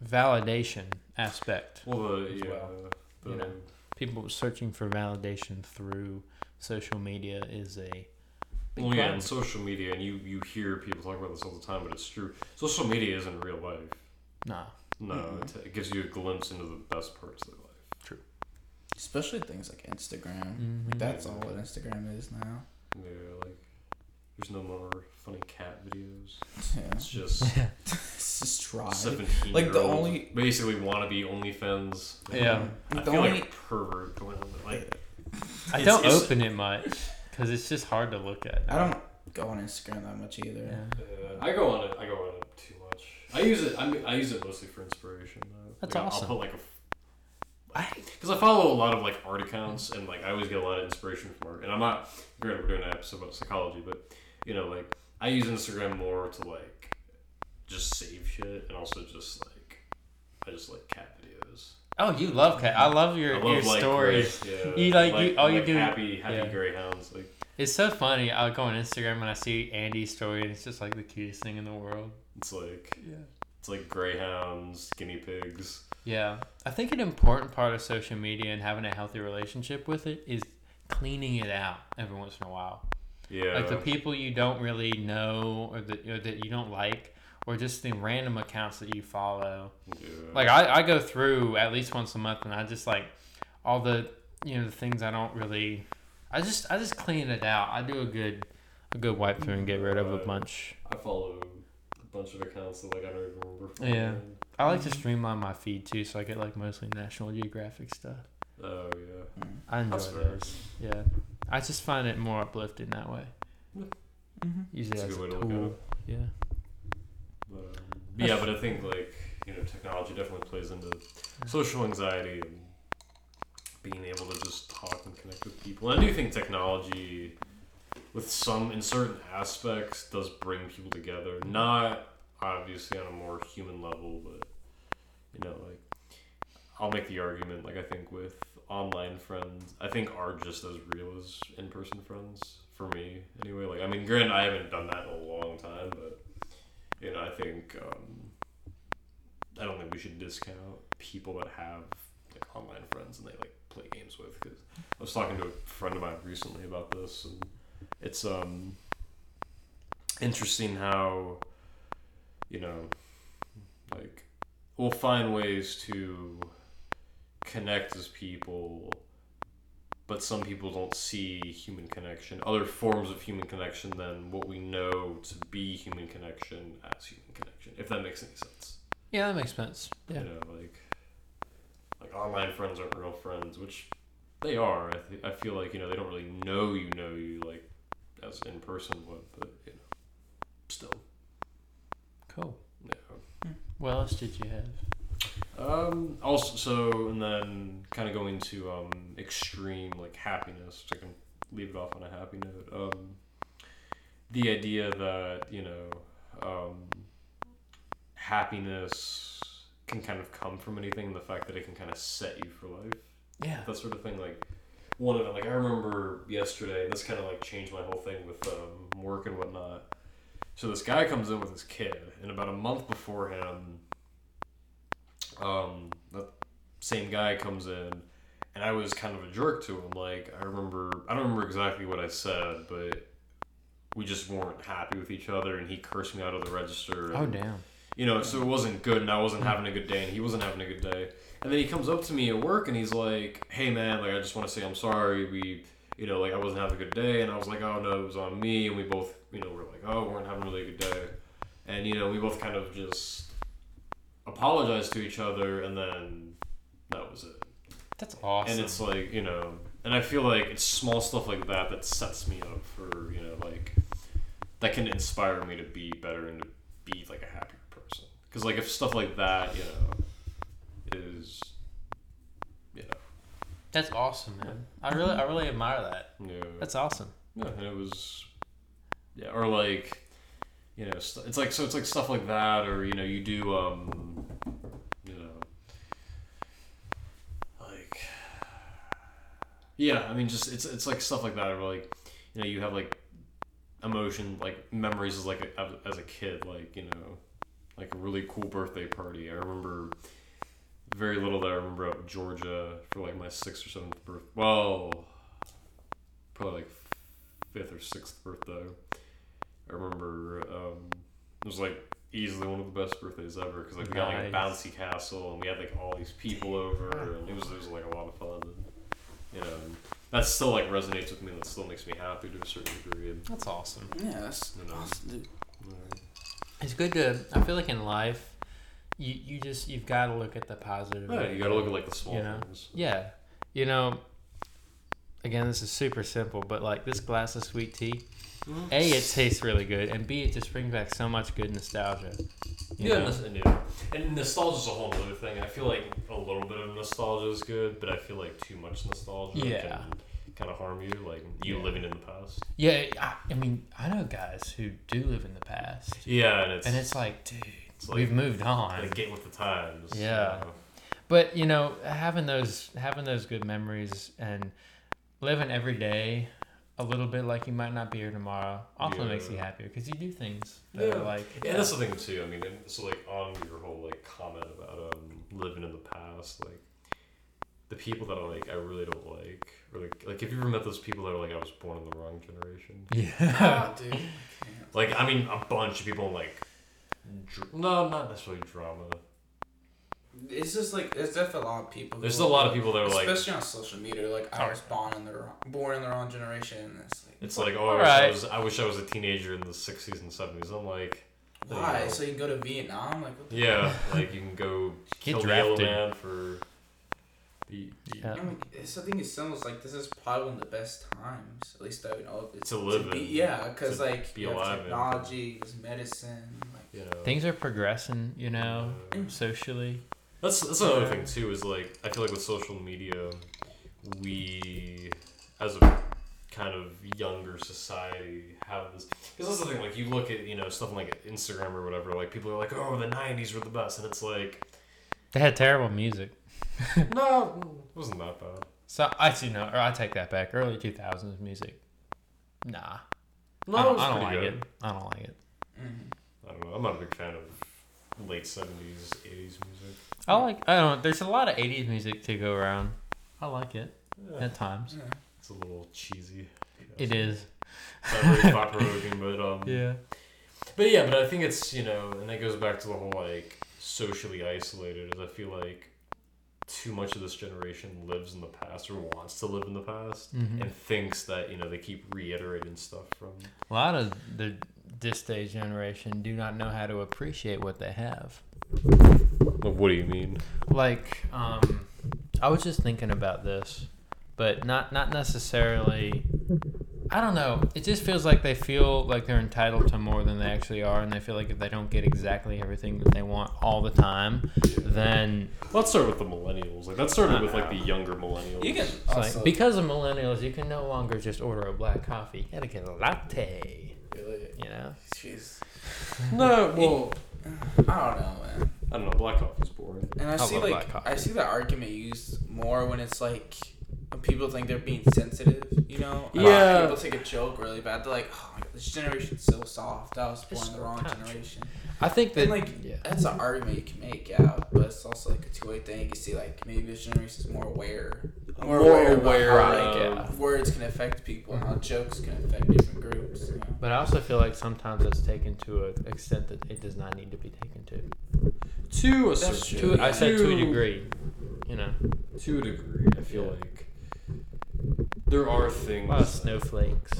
validation aspect Well, the As yeah, well, the, you know. people searching for validation through social media is a big well, yeah, problem. and social media, and you you hear people talk about this all the time, but it's true. Social media isn't real life. nah No, Mhm. it, it gives you a glimpse into the best parts of their life. True. Especially things like Instagram. Mhm. Like that's all what Instagram is now. Yeah, like there's no more funny cat videos. Yeah. It's just <laughs> It's just try. seventeen. Like, the year only- basically want to be OnlyFans. Yeah. I The feel only like a pervert going on. Like I don't it's- open it much because it's just hard to look at. I don't go on Instagram that much either. Yeah. Uh, I go on it. I go on it too much. I use it. I mean, I use it mostly for inspiration. Though. That's Like, awesome. I'll put like a. I- Because I follow a lot of like art accounts and like I always get a lot of inspiration from art. And I'm not. Granted, we're doing an episode about psychology, but you know, like I use Instagram more to like just save shit and also just like I just like cat videos. Oh, you love cat. I love your I love your like stories. Gray, <laughs> yeah, You, like, you- all you do- happy happy yeah. greyhounds like It's so funny. I'll go on Instagram and I see Andy's story, and it's just like the cutest thing in the world. it's like Yeah. it's like greyhounds, guinea pigs. Yeah, I think an important part of social media and having a healthy relationship with it is cleaning it out every once in a while. Yeah. Like the people you don't really know or that or that you don't like, or just the random accounts that you follow. yeah. Like I, I go through at least once a month, and I just like all the you know the things I don't really. I just I just clean it out. I do a good a good wipe through and get rid of a bunch. I follow a bunch of accounts that like I don't even remember. Yeah. I like to streamline my feed too, so I get like mostly National Geographic stuff. Oh yeah. I enjoy That's fair. those. Yeah, I just find it more uplifting that way. Mm-hmm. Usually That's a good a way to look at tool. it. Yeah. But, um, but yeah, but I think like you know technology definitely plays into social anxiety and being able to just talk and connect with people. And I do think technology, with some in certain aspects, does bring people together. Not obviously on a more human level, but you know, like I'll make the argument. Like I think with online friends, I think are just as real as in person friends for me. Anyway, like I mean, granted, I haven't done that in a long time, but you know, I think um, I don't think we should discount people that have like online friends and they like play games with. Because I was talking to a friend of mine recently about this, and it's um interesting how you know like we'll find ways to connect as people but some people don't see human connection other forms of human connection than what we know to be human connection as human connection if that makes any sense Yeah, that makes sense. Yeah. you know like like online friends aren't real friends which they are I, th- I feel like you know they don't really know you know you like as in person would but you know still Cool. yeah hmm. What else did you have? Um, also, so and then kind of going to um extreme like happiness. So I can leave it off on a happy note. Um, the idea that you know, um, happiness can kind of come from anything. The fact that it can kind of set you for life. Yeah. That sort of thing. Like one of it. Like I remember yesterday, and this kind of like changed my whole thing with um, work and whatnot. So this guy comes in with his kid, and about a month before him, um, that same guy comes in, and I was kind of a jerk to him. Like I remember, I don't remember exactly what I said, but we just weren't happy with each other, and he cursed me out of the register. Oh damn. you know, so it wasn't good, and I wasn't having a good day, and he wasn't having a good day. And then he comes up to me at work, and he's like, "Hey, man, like I just want to say I'm sorry. We, you know, like I wasn't having a good day." And I was like, "Oh no, it was on me." And we both, you know, were like, "Oh, we weren't having a really good day," and you know, we both kind of just apologized to each other, and then that was it. That's awesome. And it's like, you know, and I feel like it's small stuff like that that sets me up for, you know, like that can inspire me to be better and to be like a happier person. Because like if stuff like that, you know, is, you know, That's awesome, man. I really, I really admire that. yeah, That's awesome. yeah, and it was, yeah, or like, you know, it's like so it's like stuff like that, or you know, you do, um, you know, like, yeah, I mean, just it's it's like stuff like that, or like, you know, you have like emotion, like memories as like a, as a kid, like you know, like a really cool birthday party. I remember very little that I remember out Georgia for like my sixth or seventh birth. Well, probably like fifth or sixth birthday. I remember um, it was like easily one of the best birthdays ever because like we got like a Nice. bouncy castle and we had like all these people over <laughs> and it was it was like a lot of fun. And, you know, and that still like resonates with me. and That still makes me happy to a certain degree. And, That's awesome. Yeah, that's you know, awesome, dude. It's good to. I feel like in life, you you just you've got to look at the positive. yeah, you gotta look at like the small You know? things. Yeah, you know. Again, this is super simple, but like this glass of sweet tea, a it tastes really good, and b it just brings back so much good nostalgia. you Yeah, know? and, yeah, and nostalgia's a whole other thing. I feel like a little bit of nostalgia is good, but I feel like too much nostalgia Yeah. can kind of harm you. Like you Yeah. living in the past. yeah. I, I mean, I know guys who do live in the past, Yeah, and it's and it's like, dude, it's like, we've moved on. like get with the times. you Yeah. know? But you know, having those having those good memories and living every day a little bit like you might not be here tomorrow also Yeah. makes you happier because you do things that Yeah. are like Yeah, that's the thing too. I mean, and so like on your whole like comment about um living in the past, like the people that I like, I really don't like, or like like if you ever met those people that are like, I was born in the wrong generation. <laughs> yeah. Ah, dude. Like I mean, a bunch of people like, dr- no, not necessarily drama. It's just like there's definitely a lot of people. There's a lot of people that are like, especially on social media. Like I was born in the wrong, born in the wrong generation. And it's like it's like, oh, I wish I, Alright. was, I wish I was a teenager in the '60s and '70s. I'm like, why? you go. So you can go to Vietnam? Like what the yeah, <laughs> like you can go Get kill the yellow drafted. man for the. Yeah. I mean, it's, I think it sounds like this is probably one of the best times, at least I know of it. To live be, in, yeah, because like be you have alive in. technology, there's medicine, like You know, Things are progressing, you know, uh, socially. That's that's another thing too. Is like I feel like with social media, we, as a kind of younger society, have this. Because that's the thing. Like you look at you know stuff like Instagram or whatever. Like people are like, oh, the '90s were the best, and it's like, They had terrible music. <laughs> no, it wasn't that bad. So actually no, or I take that back. Early two thousands music. Nah. No, I don't, was I don't like good. it. I don't like it. Mhm. I don't know. I'm not a big fan of late '70s, '80s music. I like I don't there's a lot of eighties music to go around. I like it Yeah, at times. Yeah. it's a little cheesy. It is. It's not very thought provoking, but um. <laughs> Yeah. But yeah, but I think it's you know, and that goes back to the whole like socially isolated. Is I feel like too much of this generation lives in the past or wants to live in the past Mhm. and thinks that you know they keep reiterating stuff from. A lot of the this day's generation do not know how to appreciate what they have. Like, what do you mean? Like, um, I was just thinking about this, but not not necessarily. I don't know. It just feels like they feel like they're entitled to more than they actually are, and they feel like if they don't get exactly everything that they want all the time, then Let's start with the millennials. Like that started with like the younger millennials. You can it's also like because of millennials, you can no longer just order a black coffee. You gotta get a latte. really, You know. jeez. no, well, I don't know, man. I don't know. Black Hawk is boring. And I I see love like. I see the argument used more when it's like when people think they're being sensitive, you know. A Yeah. People take a joke really bad. They're like, "Oh, my God, this generation's so soft. I was born It's in the wrong kinda generation." I think that And like, yeah. that's an argument you can make, yeah. But it's also like a two-way thing. You can see like maybe this generation's more aware, More about aware how, of- like, yeah. words can affect people and how jokes can affect different groups. You know? But I also feel like sometimes it's taken to an extent that it does not need to be taken to. To a certain true. I said to a degree, you know, To a degree, I feel Yeah. like there are a things. lot of snowflakes.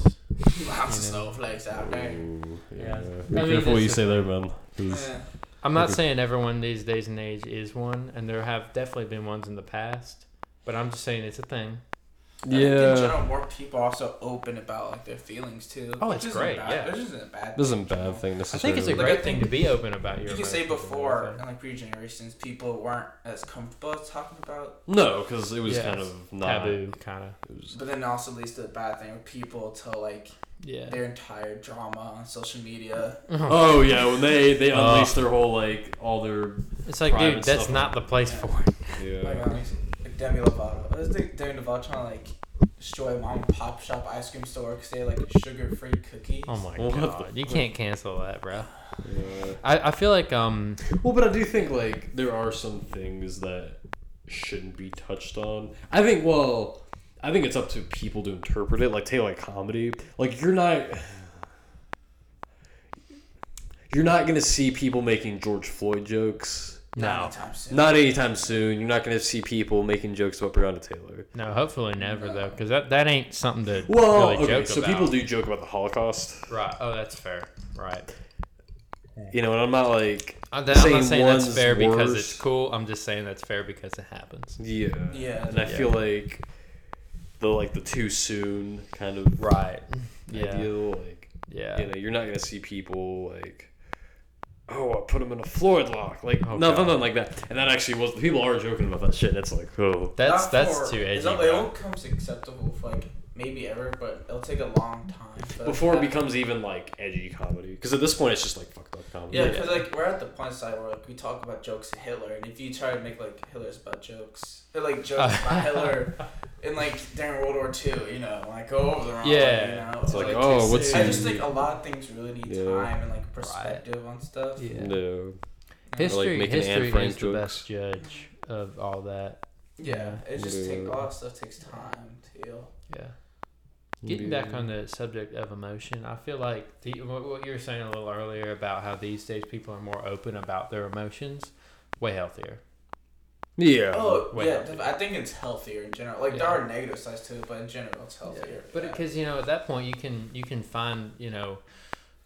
Lots of snowflakes out there. Ooh, Yeah. yeah. I Be mean, careful what it's you just say there, man. 'cause- Yeah. I'm not Okay. saying everyone these days and age is one, and there have definitely been ones in the past. But I'm just saying it's a thing. I think in Yeah. general, more people are also open about like their feelings too. Oh, it's great, Bad. yeah. this isn't a bad. This isn't a you know? bad thing I think it's a great I thing to be open about your. You can say before, everything. and like previous generations, people weren't as comfortable as talking about. No, because it was Yeah. kind of not. taboo, kind of. It was, But then it also leads to the bad thing where people tell like Yeah. their entire drama on social media. <laughs> oh yeah, when they they <laughs> uh, unleash unleashed their whole like all their It's like, dude, that's not on- the place Yeah. for it. yeah. Like, like Demi Lovato. I was think Demi Lovato trying to like destroy a mom and pop shop ice cream store because they had like sugar free cookies. Oh my What the god, you can't cancel that, bro. Yeah. I, I feel like um Well, but I do think like there are some things that shouldn't be touched on. I think well, I think it's up to people to interpret it. Like take like comedy. Like you're not <sighs> you're not gonna see people making George Floyd jokes. Not no anytime soon. Not anytime soon. You're not gonna see people making jokes about Breonna Taylor. no hopefully never though because that that ain't something to Well, really okay, joke so about. people do joke about the Holocaust. right. Oh, that's fair. Right. You know, and I'm not like I'm, that, I'm not saying that's one's fair because it's cool. I'm just saying that's fair because it happens. yeah. Yeah. And I Yeah. feel like the like the too soon kind of Right. Yeah. ideal. Like Yeah. you know, you're not gonna see people like, oh, I put him in a Floyd lock, like Oh, no, God. nothing like that. And that actually was the people are joking about that shit. And it's like, oh, That's Not that's too edgy. it's not- bro. It won't acceptable for like maybe ever, but it'll take a long time. for before it becomes even like edgy comedy. Because at this point, it's just like fucked up comedy. Yeah, Yeah. because like we're at the point side where like we talk about jokes of Hitler, and if you try to make like Hitler's about jokes, or like jokes <laughs> about Hitler, in like during World War Two, you know, like go over the wrong way, Yeah. you know. It's like, Like, oh, what's I just think a lot of things really need Yeah. time and like perspective on stuff. Yeah. No. History, making Anne history Frank is the best judge of all that. Yeah, it just Yeah. takes a lot of stuff takes time to heal. Yeah. Getting back on the subject of emotion, I feel like the, what what you were saying a little earlier about how these days people are more open about their emotions, way healthier. Yeah. Oh way yeah, healthier. I think it's healthier in general. Like Yeah. there are negative sides to it, but in general, it's healthier. But yeah. because you know at that point you can you can find you know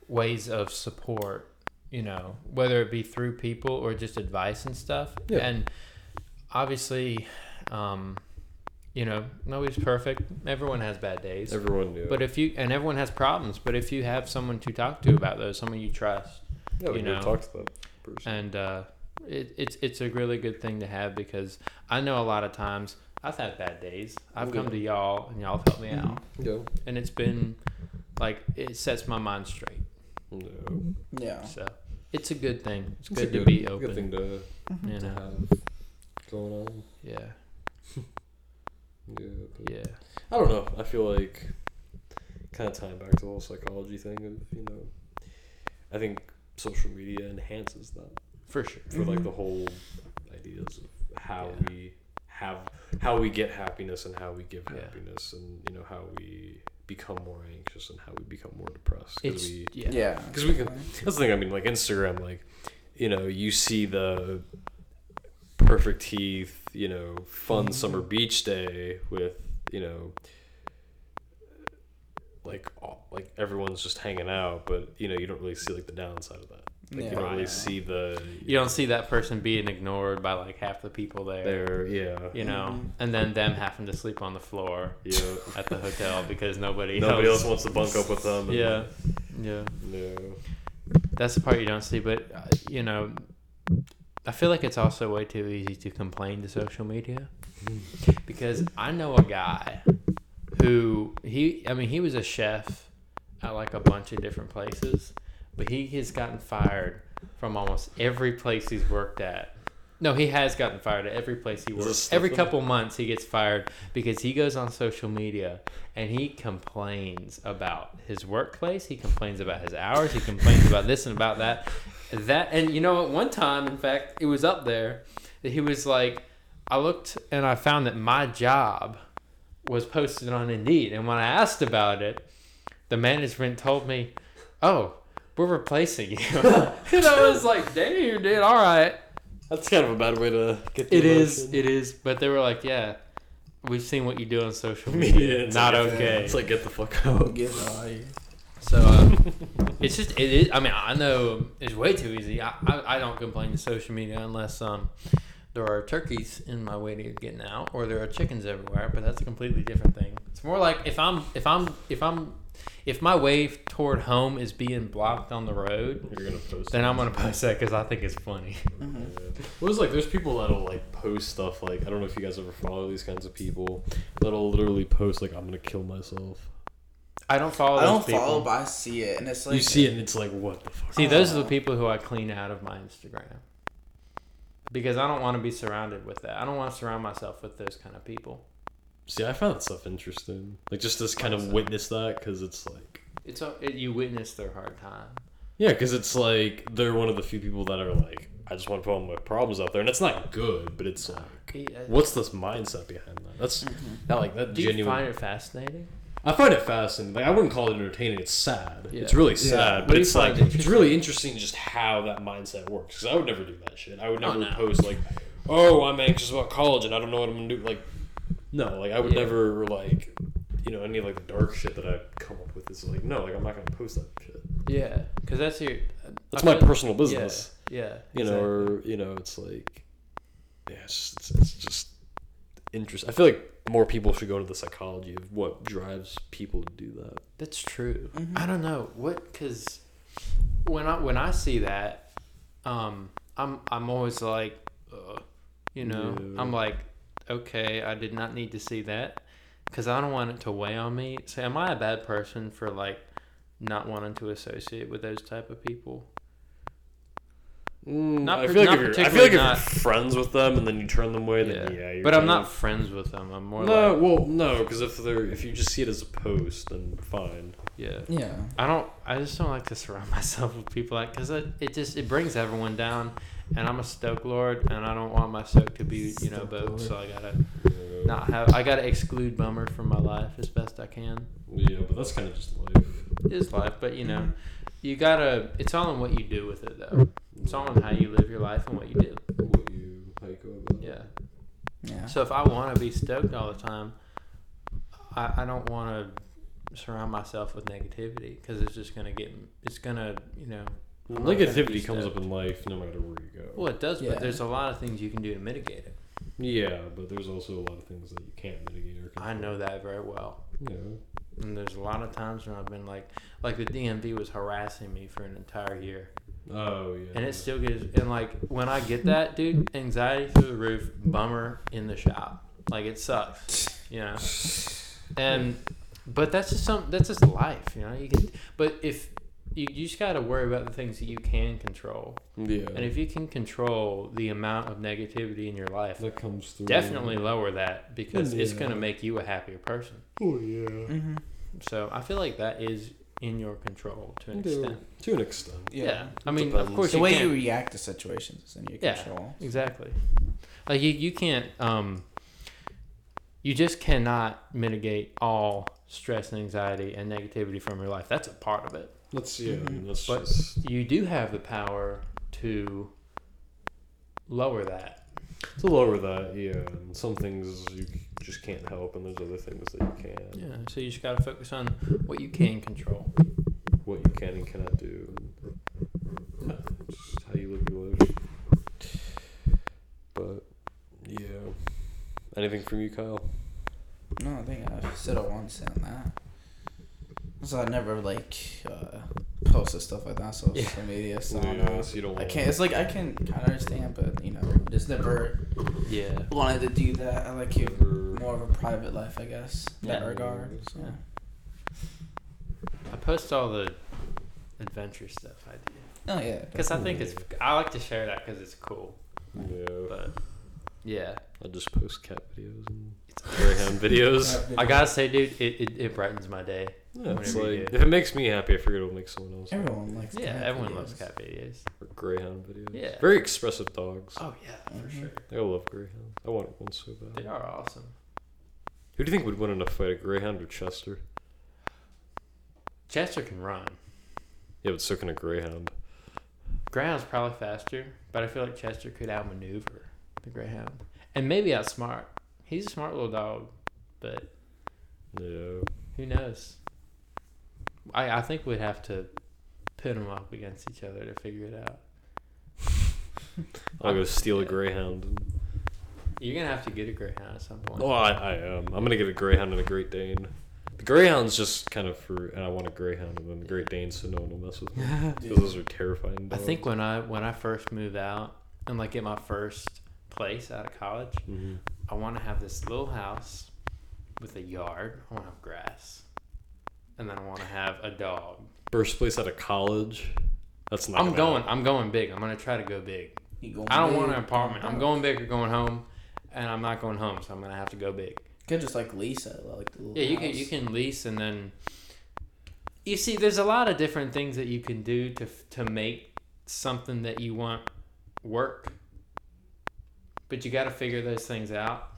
ways of support, you know whether it be through people or just advice and stuff. Yeah. And obviously, um, you know nobody's perfect. Everyone has bad days. Everyone knew. But if you and everyone has problems, but if you have someone to talk to about those, someone you trust, yeah, you know, talked to that person. and uh, it, it's it's a really good thing to have because I know a lot of times I've had bad days. I've Okay. come to y'all and y'all have helped me out, Yeah. and it's been like it sets my mind straight. No. Yeah. So it's a good thing. It's, It's good, a to be Good open. thing to, you to have going on. Yeah. <laughs> Yeah. But Yeah. I don't know. I feel like kind of tying back to the whole psychology thing of you know, I think social media enhances that For sure. for like Mhm. the whole ideas of how Yeah. we have how we get happiness and how we give Yeah. happiness and you know how we become more anxious and how we become more depressed because It's we yeah. Yeah. because we can that's the thing i mean like instagram like you know you see the perfect teeth you know fun Mhm. summer beach day with you know like like everyone's just hanging out but you know you don't really see like the downside of that like Yeah. you don't really Right. see the You don't see that person being ignored by like half the people there. there yeah You know, Mhm. and then them having to sleep on the floor yeah at the hotel because nobody <laughs> nobody else else. wants to bunk up with them and- Yeah. Yeah. no That's the part you don't see, but uh, you know, I feel like it's also way too easy to complain to social media because I know a guy who he I mean he was a chef at like a bunch of different places, but he has gotten fired from almost every place he's worked at. No, he has gotten fired at every place he works. Every couple months he gets fired because he goes on social media and he complains about his workplace. He complains about his hours. He complains about this and about that. That and you know at one time, in fact, it was up there that he was like, I looked and I found that my job was posted on Indeed, and when I asked about it, the management told me, "Oh, we're replacing you." <laughs> and I was like, "Damn, dude, all right." that's kind of a bad way to get the It is, emotion. it is. But they were like, "Yeah, we've seen what you do on social <laughs> media. it's Not like, okay." it's like get the fuck out Get out of here. So um, <laughs> it's just it is. I mean, I know it's way too easy. I, I, I don't complain to social media unless um there are turkeys in my way to getting out or there are chickens everywhere. But that's a completely different thing. It's more like if I'm if I'm if I'm if my way toward home is being blocked on the road, you're gonna post then. I'm gonna post that because I think it's funny. Mhm. Yeah. Well, it's like there's people that'll like post stuff like I don't know if you guys ever follow these kinds of people that'll literally post like I'm gonna kill myself. I don't follow. I don't people. follow, but I see it, and it's like you see it and it's like what the fuck. See, those are the people who I clean out of my Instagram because I don't want to be surrounded with that. I don't want to surround myself with those kind of people. See, I found that stuff interesting. Like just to kind of Awesome. witness that because it's like It's a, it, you witness their hard time. yeah, because it's like they're one of the few people that are like I just want to put all my problems out there, and it's not good, but it's like what's this mindset behind that? That's Mhm. that like that Do you genuine. find it fascinating? I find it fascinating. Like I wouldn't call it entertaining. It's sad. Yeah. It's really sad, What but do it's find like it's really interesting just how that mindset works. Because I would never do that shit. I would Oh, no. post like, "Oh, I'm anxious about college and I don't know what I'm gonna do." Like, no, like I would Yeah. never like, you know, any like the dark shit that I come up with. Is like, no, like I'm not gonna post that shit. Yeah, because that's your. That's I my feel- personal business. Yeah, yeah You know, or you know, it's like, yeah, it's just, it's, it's just interesting. I feel like more people should go into the psychology of what drives people to do that. that's true. Mhm. I don't know what because when I when I see that, um, I'm I'm always like, uh, you know, Yeah. I'm like, okay, I did not need to see that because I don't want it to weigh on me. So am I a bad person for like not wanting to associate with those type of people? Mm, Not I feel like not if you're, I feel particularly like if you're friends with them and then you turn them away, then yeah, you're but I'm not of- friends with them. I'm more No, like, well, no, because if they're if you just see it as a post, then fine. yeah. Yeah. I don't. I just don't like to surround <laughs> myself with people like because it, it just it brings everyone down, and I'm a stoke lord, and I don't want my stoke to be you know Stoke both. So I gotta not have. I gotta exclude bummer from my life as best I can. Yeah, but that's kind of just life. It is life, but you know, you gotta. It's all in what you do with it though. It's all in how you live your life and what you do. What you how you about. Yeah. Yeah. So if I want to be stoked all the time, I, I don't want to surround myself with negativity because it's just gonna get. It's gonna you know. I'm not gonna be Negativity comes up in life no matter where you go. Well, it does, Yeah. but there's a lot of things you can do to mitigate it. Yeah, but there's also a lot of things that you can't mitigate or control. I know that very well. Yeah. And there's a lot of times when I've been like, like the DMV was harassing me for an entire year, Oh yeah. and it still gives. And like when I get that, dude, anxiety through the roof, bummer in the shop. Like it sucks, you know. And but that's just some that's just life, you know. You can, but if you, you just got to worry about the things that you can control, Yeah. and if you can control the amount of negativity in your life, that comes through. definitely lower that because it's going to make you a happier person. Oh yeah. Mm-hmm. So I feel like that is in your control to an To- extent. To an extent. Yeah, I mean, of course, The you way can't, you react to situations is in your Yeah. control. exactly. Like you, you can't. Um, you just cannot mitigate all stress and anxiety and negativity from your life. That's a part of it. Let's yeah. Mhm. Let's But- just You do have the power to lower that. to lower that. Yeah. And some things you just can't help, and there's other things that you can. Yeah. So you just got to focus on what you can control. What you can and cannot do. And, just how you live your life. But yeah. Anything from you, Kyle? No, I think I said it once on that. So I never like uh, posted stuff like that on social Yeah. media. So I don't know. so you don't I can't. It's like I can kind of understand, but you know, just never Yeah. wanted to do that. I like you more of a private life, I guess. In that regard. So. Yeah. I post all the adventure stuff I do Oh yeah. because I think it's. I like to share that because it's cool. Yeah. But yeah, I just post cat videos and greyhound <laughs> videos. <laughs> I gotta say, dude, it, it, it brightens my day. Yeah, it's Whenever you like do. if it makes me happy, I figure it'll make someone else. happy. Everyone likes. Yeah, cat everyone videos. loves cat videos. Or greyhound videos. Yeah. Very expressive dogs. Oh yeah, for Mhm. sure. I love greyhounds. I want one so bad. They are awesome. Who do you think would win in a fight, a greyhound or Chester? Chester can run. Yeah, but so can a greyhound. Greyhound's probably faster, but I feel like Chester could outmaneuver the Greyhound and maybe outsmart. He's a smart little dog, but Yeah. who knows? I I think we'd have to pit them up against each other to figure it out. I'll go steal a greyhound. And... You're gonna have to get a Greyhound at some point. Oh, I, I am. I'm gonna get a greyhound and a Great Dane. The greyhound's just kind of for, and I want a greyhound and then the Great Dane so no one will mess with me. <laughs> 'Cause those are terrifying. I Dogs. think when I when I first moved out and like get my first place out of college, Mhm. I want to have this little house with a yard. I want to have grass, and then I want to have a dog. First place out of college. That's not. I'm gonna happen. I'm going big. I'm gonna try to go big. I don't big, want an apartment. I'm oh. going big or going home, and I'm not going home, so I'm gonna have to go big. You could just like lease it, like the little Yeah, you can you can lease and then. You see, there's a lot of different things that you can do to to make something that you want work. But you got to figure those things out.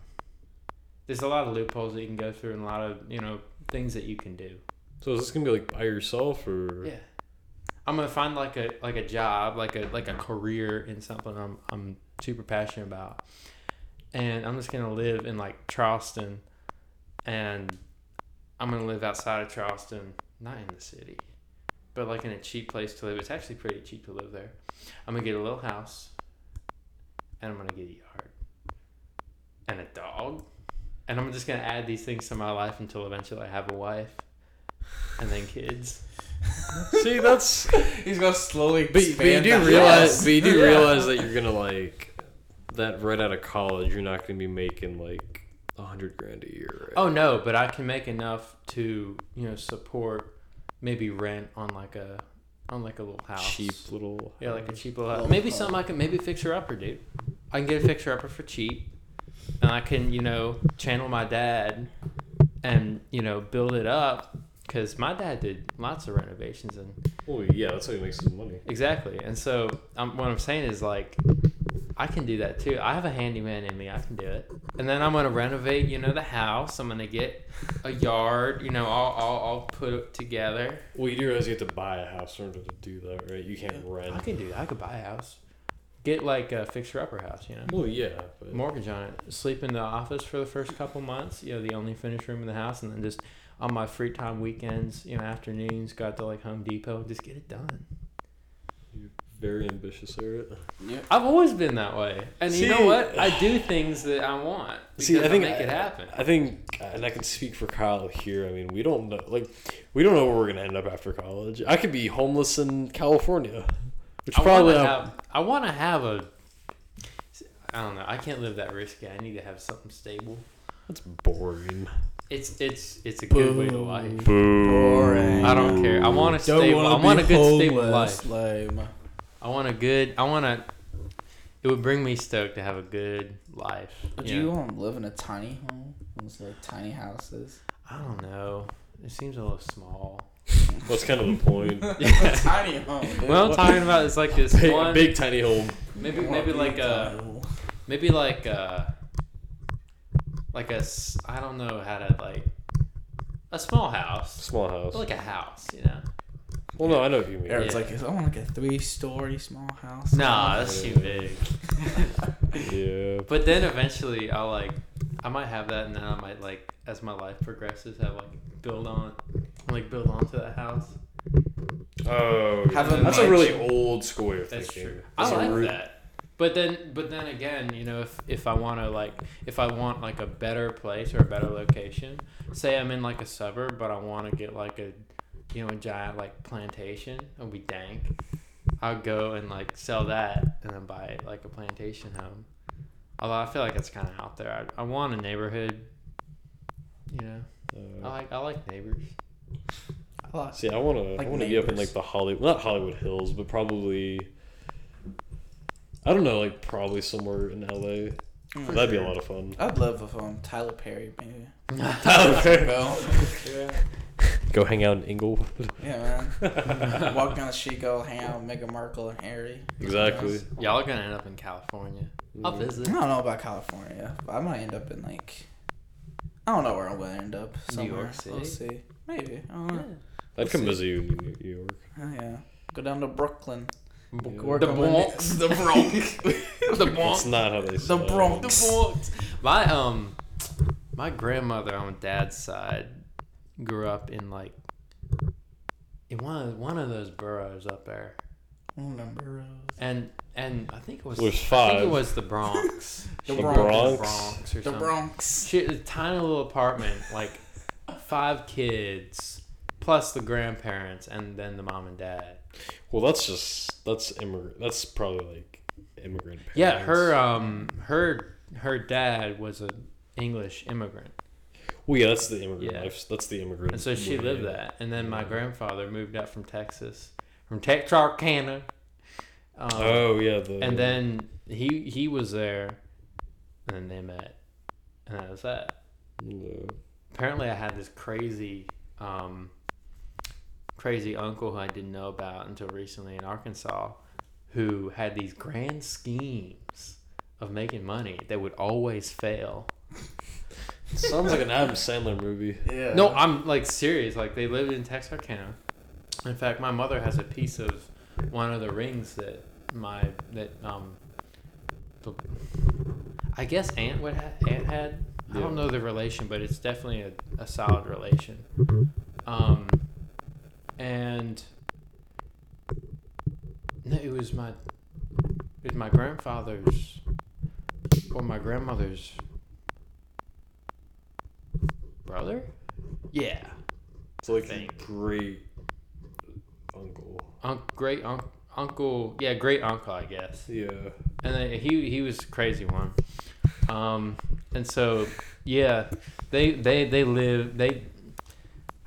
There's a lot of loopholes that you can go through, and a lot of you know things that you can do. So is this gonna be like by yourself or? Yeah. I'm gonna find like a like a job, like a like a career in something I'm I'm super passionate about, and I'm just gonna live in like Charleston, and I'm gonna live outside of Charleston, not in the city, but like in a cheap place to live. It's actually pretty cheap to live there. I'm gonna get a little house, and I'm gonna get a yard, and a dog, and I'm just gonna add these things to my life until eventually I have a wife, and then kids. <laughs> See, that's. He's gonna slowly. But, but you do realize, house. but you do <laughs> Yeah. realize that you're gonna like that right out of college. You're not gonna be making like a hundred grand a year. Right? Oh no, but I can make enough to you know support maybe rent on like a on like a little house. cheap little. Yeah, like a cheap little house. Little Maybe home. something I can maybe fixer upper, dude. I can get a fixer upper for cheap, and I can you know channel my dad, and you know build it up because my dad did lots of renovations and Oh yeah, that's how he makes his money. exactly. And so um, what I'm saying is like. I can do that too. I have a handyman in me. I can do it. And then I'm gonna renovate, you know, the house. I'm gonna get a yard. You know, I'll I'll, I'll put it together. Well, you do realize you have to buy a house in order to do that, right? You can't rent. I can do that. I could buy a house. Get like a fixer upper house. You know, Well, yeah, but mortgage on it. Sleep in the office for the first couple months. You know, the only finished room in the house, and then just on my free time weekends, you know, afternoons, got to like Home Depot, just get it done. you're very ambitious, Eric. Yeah. I've always been that way, and you know what? I do things that I want. See, I think make it happen. I think, uh, and I can speak for Kyle here. I mean, we don't know, like, we don't know where we're gonna end up after college. I could be homeless in California, which I probably wanna have, I want to have a. I don't know. I can't live that risky. I need to have something stable. That's boring. It's it's it's a good way to life. Boring. I don't care. I want a Don't stable. wanna I want a be good stable life. Lame. I want a good. I want to. It would bring me stoked to have a good life. Would you you know? want to live in a tiny home? Those like tiny houses. I don't know. It seems a little small. That's kind of the point. <laughs> Yeah. tiny home. Dude. What I'm talking about is like this big, one. big tiny home. maybe maybe want like big a tiny home. maybe like a like a I don't know how to like a small house, Small house. but like a house, you know. Well, no, I know what you mean. Or it's Yeah. like I want like a three-story small house. Nah, that's too big. <laughs> Yeah. But then eventually I'll like I might have that and then I might like as my life progresses have like build on like build onto that house. Oh, Have yeah. a that's a nice- really old school way of That's thinking. true. That's I a like re- that. But then but then again, you know, if if I want to like if I want like a better place or a better location, say I'm in like a suburb but I want to get like a you know, a giant like plantation, it would be dank. I'll go and like sell that and then buy like a plantation home. Although I feel like it's kind of out there. I, I want a neighborhood. You know, I Uh, like I like neighbors. I like- see, I want to. Like I want to be up in like the Hollywood, not Hollywood Hills, but probably. I don't know, like probably somewhere in LA. Mm. That'd be a lot of fun. I'd love if um Tyler Perry maybe. <laughs> Tyler Perry. <laughs> Go. yeah. <laughs> Go hang out in Inglewood. Yeah, man. Walk down the street, go hang out with Meghan Markle and Harry. Exactly. Y'all are gonna end up in California. I'll visit. I don't know about California, but I might end up in like. I don't know where I'm gonna end up. New Somewhere. York We'll see. Maybe. I don't know. I'd come see. visit you in New New York. Oh, yeah. Go down to Brooklyn. Yeah. Work The on my Bronx. The Bronx. <laughs> the That's Bronx. not how they say it. The. Bronx. The Bronx. My um, my grandmother on dad's side grew up in like in one of one of those boroughs up there, Remember. and and I think it was There's I think five. it was the Bronx. <laughs> The She Bronx. grew up in Bronx? Bronx or The something. Bronx. She a tiny little apartment, like five kids, plus the grandparents, and then the mom and dad. Well, that's just that's immigrant. That's probably like immigrant. Parents. Yeah, her um her her dad was an English immigrant, Well, yeah, that's the immigrant Yeah. life. That's the immigrant. and so she lived yeah. that. And then my grandfather moved out from Texas, from Texarkana. Um, Oh yeah, the and then he he was there, and then they met, and that was that. the- apparently I had this crazy um crazy uncle who I didn't know about until recently in Arkansas who had these grand schemes of making money that would always fail. sounds like an Adam Sandler movie. Yeah. No, I'm like serious. Like they lived in Texarkana. In fact, my mother has a piece of one of the rings that my that um the, I guess aunt would ha- aunt had. I don't know the relation, but it's definitely a, a solid relation. Um, and it was my it was my grandfather's or my grandmother's brother. Yeah, It's like Think. great uncle. un- great un- uncle. Yeah, great uncle, I guess. Yeah. and then he he was a crazy one. Um, and so yeah, they they they live they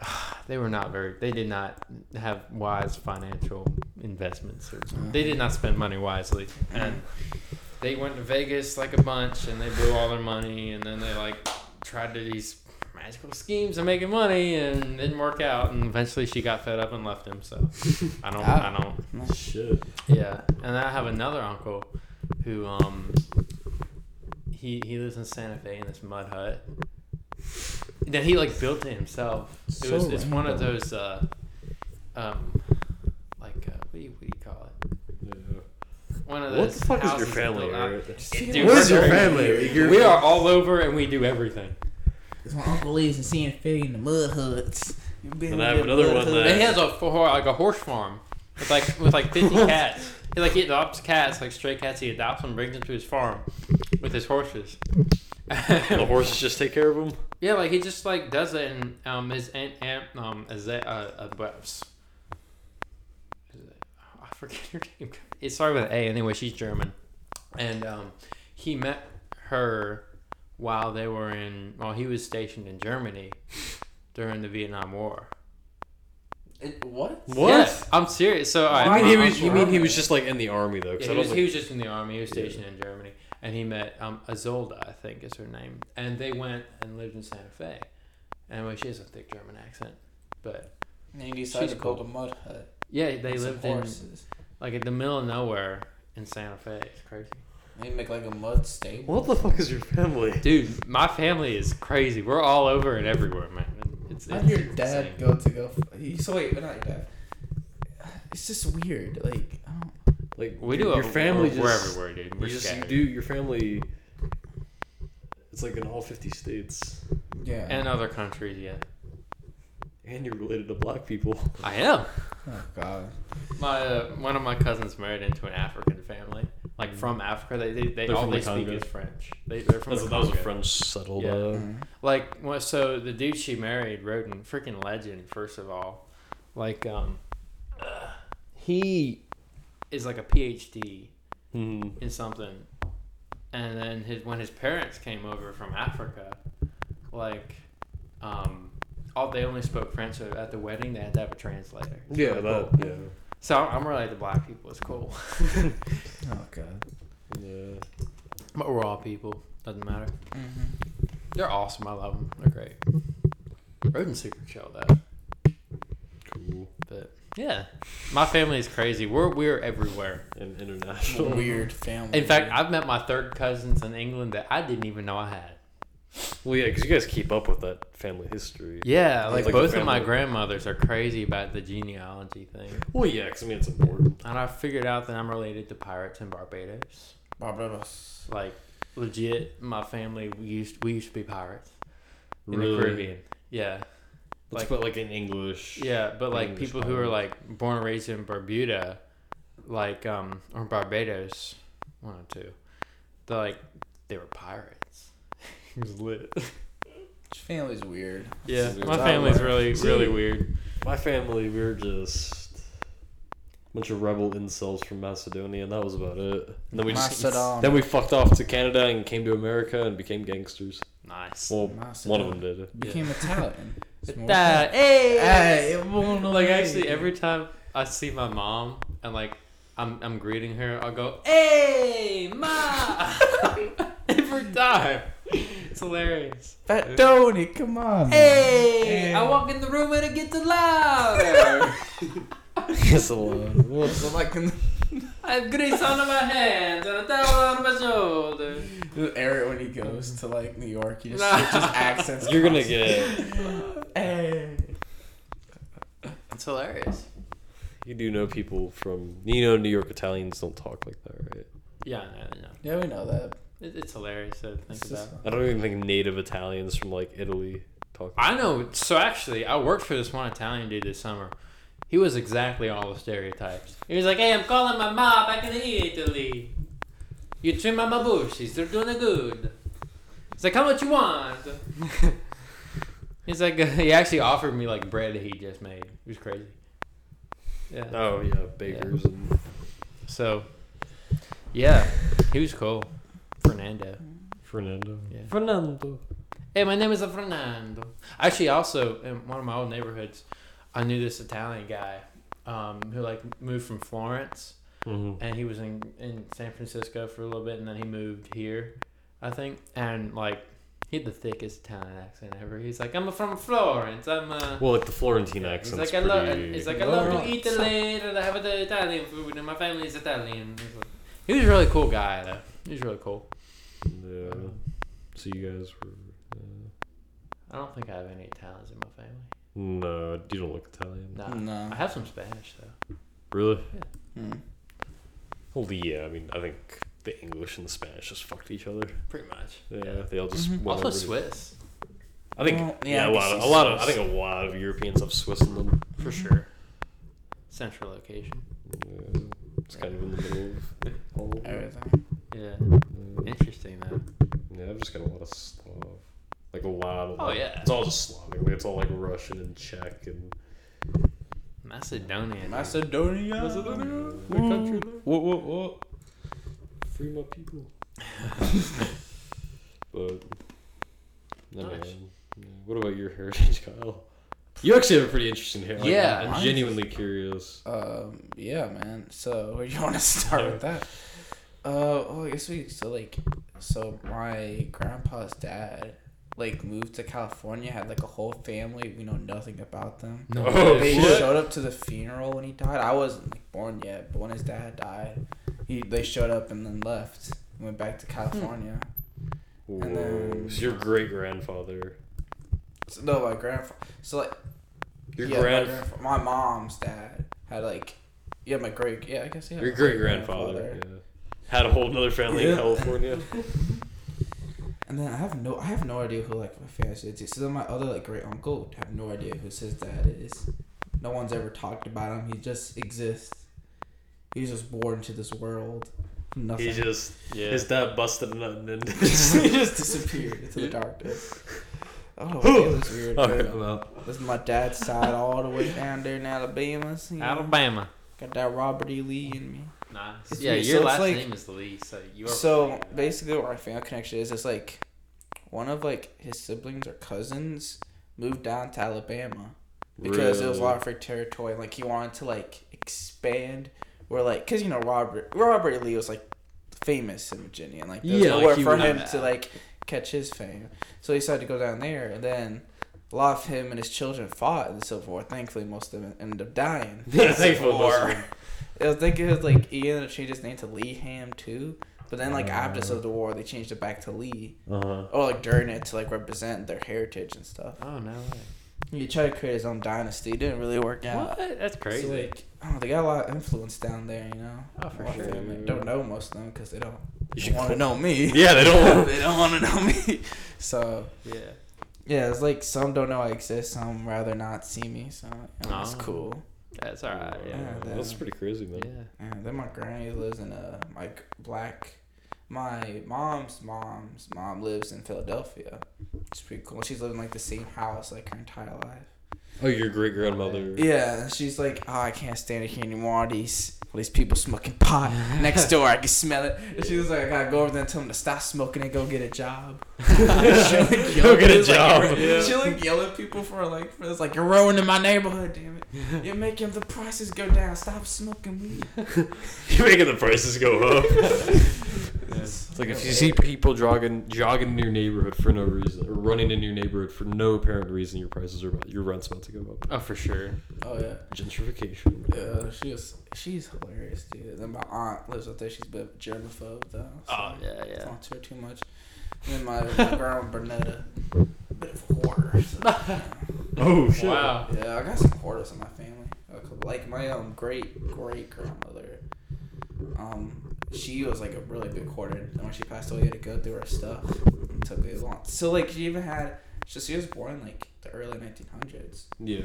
<sighs> they were not very they did not have wise financial investments. Or they did not spend money wisely. And they went to Vegas like a bunch and they blew all their money and then they like tried to these magical schemes of making money and it didn't work out. And eventually she got fed up and left him. So I don't I don't Shit. yeah, and I have another uncle who um he he lives in Santa Fe in this mud hut that he like built it himself. It So was it's one of those uh um like uh, what do you what do you call it? One of What the fuck is your family? built? Dude, What is your family? You're- We are all over and we do everything. Because my uncle lives in Santa Fe in the mud huts. You And I have another one hut? that- And he has a for like a horse farm with like with like fifty <laughs> cats. He like he adopts cats like stray cats. He adopts them, brings them to his farm with his horses. the horses just take care of them. <laughs> Yeah, like he just like does it, and um, his aunt, aunt um, is that uh, uh, what- is it- I forget her name. It started with an A. Anyway, she's German, and um, he met her while they were in. While he was stationed in Germany during the Vietnam War. It, what? What? Yeah, I'm serious. So I, You mean he was? You mean he was just like in the army though? 'Cause Yeah, he, was, don't he was just in the army. He was stationed in Germany, and he met um, Azolda, I think is her name, and they went and lived in Santa Fe. And well, she has a thick German accent, but And he decided She's to build cool. a mud hut. yeah, they lived in like in the middle of nowhere in Santa Fe. It's crazy, They make like a mud stable. What the fuck is your family? dude. My family is crazy. We're all over and everywhere, man. It's, How it's did your dad insane. go to go? f- He, so wait, but not your dad. It's just weird. Like I don't. Like We your, do. your family we're, just we're everywhere, dude. We're you just you do your family. It's like in all fifty states, Yeah. and other countries, yeah. and you're related to black people. <laughs> I am. oh God. My uh, one of my cousins married into an African family, like from Africa. They they, they They're all they the speak Congo. is French. They they're from That's, the that was a French settled. Yeah. Uh, Mm. Like well, so the dude she married, Roden, freaking legend. First of all, like um, uh, he is like a PhD mhm. in something, and then his when his parents came over from Africa, like um, all they only spoke French. So at the wedding, they had to have a translator. It's Yeah, really that. cool. Yeah. So I'm related to black people. It's cool. <laughs> Oh God. Yeah. But we're all people. Doesn't matter. Mm-hmm. They're awesome. I love them. They're great. Roden's super chill though. Cool. But yeah, my family is crazy. We're we're everywhere. in international. <laughs> Weird family. In fact, I've met my third cousins in England that I didn't even know I had. Well, yeah, because you guys keep up with that family history. Yeah, like, Like both of my grandmothers are crazy about the genealogy thing, Well, yeah, because I mean it's important. and I figured out that I'm related to pirates in Barbados. Barbados. Like legit, my family we used we used to be pirates in Really? the Caribbean. Yeah. Let's Like- put like in English. Yeah, but like English people who are like born and raised in Barbuda, like um or Barbados, one or two, they're like they were pirates. <laughs> it was lit. Family's weird. Yeah, Weird. my family's really See- really weird. My family, we were just a bunch of rebel incels from Macedonia, and that was about it. And then we just Macedon. then we fucked off to Canada and came to America and became gangsters. Nice. Well, Macedon. one of them did. Became Italian. <laughs> It's more- That hey, Hey, it won't like actually every time I see my mom and like I'm I'm greeting her, I'll go hey ma <laughs> every time. It's hilarious. Fat Tony, come on. Hey, Hey. I walk in the room and it gets louder. it's <laughs> <laughs> a lot. Well, So like in I have grease on my hands and a towel on my shoulders. the area when he goes to like New York, he just Nah. <laughs> switches accents. You're gonna constantly. <laughs> Hey. It's hilarious. You do know people from you know New York Italians don't talk like that, right? Yeah, I know, I know. Yeah, we know that. It, it's hilarious to think It's about. just- I don't even think native Italians from like Italy talk. I know. So actually, I worked for this one Italian dude this summer. He was exactly all the stereotypes. He was like, "Hey, I'm calling my mom back in Italy. You trim my bushes. They're doing it good." He's like, "How much you want?" <laughs> He's like, <laughs> he actually offered me like bread that he just made. It was crazy. Yeah. Oh yeah, bakers and So, yeah, he was cool. Fernando. Fernando. Yeah. Fernando. Hey, my name is Fernando. Actually, also in one of my old neighborhoods, I knew this Italian guy um, who like moved from Florence, Mm-hmm. and he was in in San Francisco for a little bit, and then he moved here, I think, and like he had the thickest Italian accent ever. He's like, I'm from Florence. I'm uh, Well, like the Florentine He's accent's like, I love. pretty. He's like, I love to eat Italy, and I have the Italian food, and my family is Italian. He was a really cool guy, though. He was really cool. Yeah. So you guys were. Uh, I don't think I have any Italians in my family. No, you don't look Italian. Nah. No. I have some Spanish though. Really? Hmm. Well, yeah. I mean, I think the English and the Spanish just fucked each other. Pretty much. Yeah, they all just Mhm. went Also over Swiss, I think Well, yeah, yeah, I a lot of a lot of I think a lot of Europeans have Swiss in them. for sure. Central location. Yeah, it's kind of in the middle of all of them. Everything. Yeah. Yeah. Interesting though. Yeah, I've just got a lot of Slav. Like a lot of. Oh, like- yeah. It's all just Slavic. Like, it's all like Russian and Czech and. Macedonian. Macedonia. Macedonia, the country. What? What? What? Free my people. <laughs> but I Nice. mean, yeah. what about your heritage, <laughs> Kyle? You actually have a pretty interesting hair. Like, Yeah, I'm mine's- genuinely curious. Um, yeah, man. So <laughs> where do you want to start with that? Uh, well, I guess we so like, so my grandpa's dad like moved to California, had like a whole family. We know nothing about them. No. Oh, they shit. showed up to the funeral when he died. I wasn't like, born yet, but when his dad died, he they showed up and then left. Went back to hmm. California. Whoa. And then- so your great grandfather, So, no, my grandfather. So like, your yeah, grand, my, grandfa- my mom's dad had like, yeah, my great, yeah, I guess yeah. Your great grandfather yeah. had a whole another family in California. <laughs> And then I have no, I have no idea who like my family is. So then my other like great uncle have no idea who his dad is. No one's ever talked about him. He just exists. He's just born into this world. Nothing. He just Yeah. his dad busted a and then he <laughs> <laughs> just disappeared into the darkness. I don't know. It was <laughs> weird. Okay, I'm out. This is my dad's side all the way down there in Alabama. so, you know, Alabama. Got that Robert E. Lee in me. Nice. It's Yeah, weird. your So last like- name is Lee, so you are. So basically, what my family connection is, is like one of like his siblings or cousins moved down to Alabama because it was a lot of free territory. Like he wanted to like expand, where like, cause you know Robert Robert. Lee was like famous in Virginia, and like there was Yeah, like, nowhere for him to like catch his fame. So he decided to go down there, and then. A lot of him and his children fought in the Civil War. Thankfully, most of them ended up dying. <laughs> Yeah, thankfully, most of War. I think it was like he ended up changing his name to Lee Ham too. But then like after Uh. Civil War, they changed it back to Lee, Uh-huh. or like during it to like represent their heritage and stuff. Oh no. He tried to create his own dynasty. It didn't really work out. What? That's crazy. So like, oh, they got a lot of influence down there, you know. Oh, for A lot of sure. family. Don't know most of them because they don't want to know me. Yeah, they don't. <laughs> they don't want to know me. So yeah. yeah, it's like some don't know I exist. Some rather not see me. So you know, it's Oh. cool. That's all right. Yeah. Yeah, that's pretty crazy, man. Yeah. And then my granny lives in a like black. My mom's mom's mom lives in Philadelphia. It's pretty cool. She's lived in like the same house like her entire life. Oh, your great grandmother. Yeah, she's like, oh, I can't stand it here anymore. All these all these people smoking pot <laughs> next door. I can smell it. And she was like, I gotta go over there and tell them to stop smoking and go get a job. She'll, like, yell Go at get a people, like, job. Yeah. She'll like yell at people for like for this like you're ruining my neighborhood. Damn it! <laughs> You're making the prices go down. Stop smoking weed. <laughs> You're making the prices go up. It's like if you see people jogging jogging in your neighborhood for no reason, or running in your neighborhood for no apparent reason, your prices are about, your rent's about to go up. Oh, for sure. Oh yeah. Gentrification. Yeah, she was she's hilarious, dude. Then my aunt lives up there. She's a bit of a germaphobe though. So Oh yeah, yeah. Don't to her too much. And then my, my <laughs> grandma Bernetta, a bit of a hoarder. So, <laughs> Oh shit! Wow. yeah, I got some hoarders in my family. Like my um great great grandmother, um, she was like a really big hoarder. And when she passed away, you had to go through her stuff. It took a long. So like she even had. So she was born like the early 1900s. Yeah.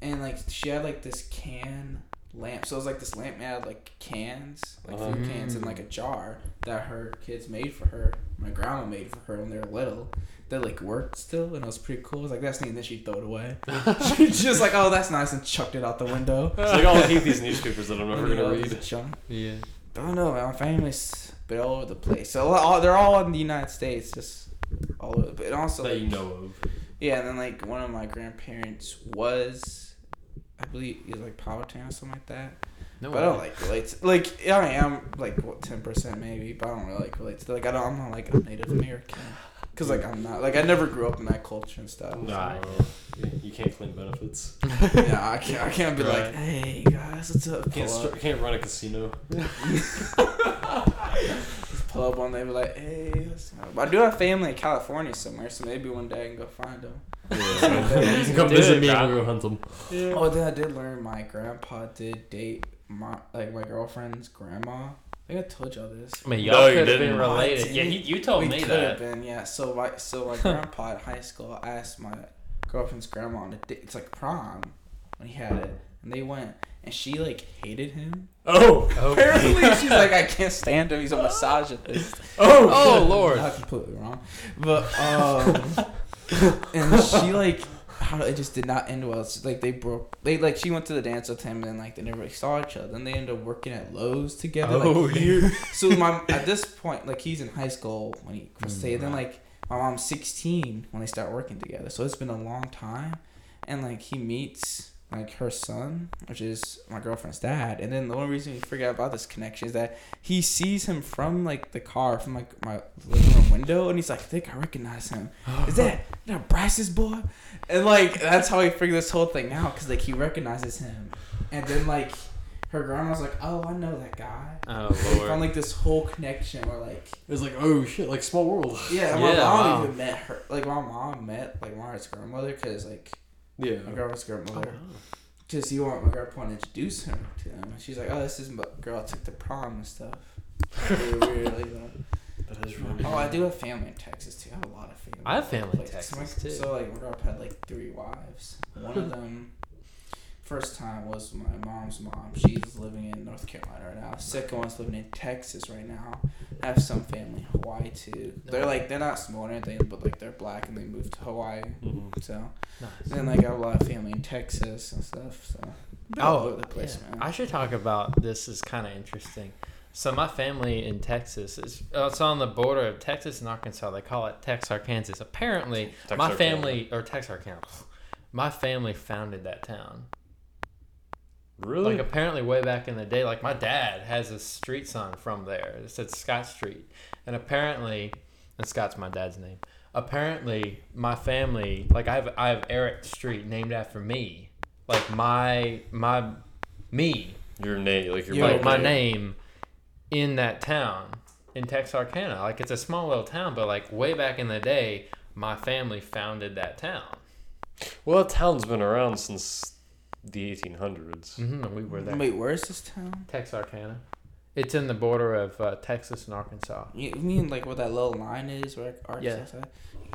and like she had like this can lamp. So it was like this lamp made out of like cans, like food Uh-huh. cans, in like a jar that her kids made for her. My grandma made for her when they were little. That like worked still, and it was pretty cool. I was like, "That's neat." And then she'd throw it away. <laughs> She's just like, "Oh, that's nice," and chucked it out the window. It's like I'll keep these newspapers that I'm never gonna read. just junk. Yeah. I don't know. My family's bit all over the place. So all, they're all in the United States, just all over. But also, That like, you know of. Yeah, and then like one of my grandparents was, I believe he was like Powhatan or something like that. No but I don't like relate to like I am like what ten percent maybe, but I don't really like relate to like I don't I'm not like a Native American because like I'm not like I never grew up in that culture and stuff. No, Right. yeah, you can't claim benefits. <laughs> yeah, I can't I can't be like hey guys, what's up? Can't Pull start, up, can't run a casino. just pull up one day, be like hey. what's up?" But I do have family in California somewhere, so maybe one day I can go find them. Yeah. <laughs> Come Do visit me and go hunt them. Oh, then I did learn my grandpa did date my like my girlfriend's grandma. I think I told y'all this. I mean, No, y'all you could have been didn't. related. Yeah, did. he, you told we me could that. have been, yeah. So my so my <laughs> grandpa at high school asked my girlfriend's grandma on a date. It's like prom when he had it, and they went, and she like hated him. Oh. Apparently, she's <laughs> like, I can't stand him. He's a misogynist. Oh. Oh <laughs> lord. Not completely wrong, but um, and she like. It just did not end well. It's like they broke. They like she went to the dance with him, and then like they never really saw each other. Then they ended up working at Lowe's together. Oh, like, year. <laughs> <laughs> So my at this point, like he's in high school when he first mm, stayed. Then like my mom's 16 when they start working together. So it's been a long time. And like he meets like her son, which is my girlfriend's dad. And then the only reason we forget about this connection is that he sees him from like the car, from like my living room window, and he's like, I think I recognize him. <gasps> Is that that Bryce's boy? And like that's how he figured this whole thing out, cause like he recognizes him. And then like her grandma's like, oh, I know that guy. Oh <laughs> They found like this whole connection where like It was like, oh shit, like small world. <laughs> yeah, my Yeah, mom wow. even met her. Like my mom met like Margaret's grandmother because like Yeah. my grandma's Oh, grandmother. Because you want my grandpa to introduce her to them. And she's like, oh, this is my girl I took the prom and stuff. <laughs> Really weird, like, you know. That is really Oh, I do have family in Texas too. I have a lot of family. I have family in Like, so Texas, my- too. So like my grandpa had like three wives. One of them, first time was my mom's mom. She's living in North Carolina right now. Second one's living in Texas right now. I have some family in Hawaii too. They're like they're not small or anything, but like they're black and they moved to Hawaii. Mhm. So Nice. then like I have a lot of family in Texas and stuff. So Been all Oh, the place, yeah. man. I should talk about this. is kind of interesting. So my family in Texas is uh, it's on the border of Texas and Arkansas. They call it Texarkansas. Apparently, my family or Texarkana, my family founded that town. Really? Like apparently, way back in the day, like my dad has a street sign from there. It said Scott Street, and apparently, and Scott's my dad's name. Apparently, my family, like I have, I have Eric Street named after me. Like my my me your name, like your Yo, like my name in that town in Texarkana. Like it's a small little town, but like way back in the day, my family founded that town. Well, that town's been around since the 1800s. Mm-hmm, and we were there. Wait, where's this town? Texarkana. It's in the border of uh, Texas and Arkansas. You mean like where that little line is where Arkansas? Yeah.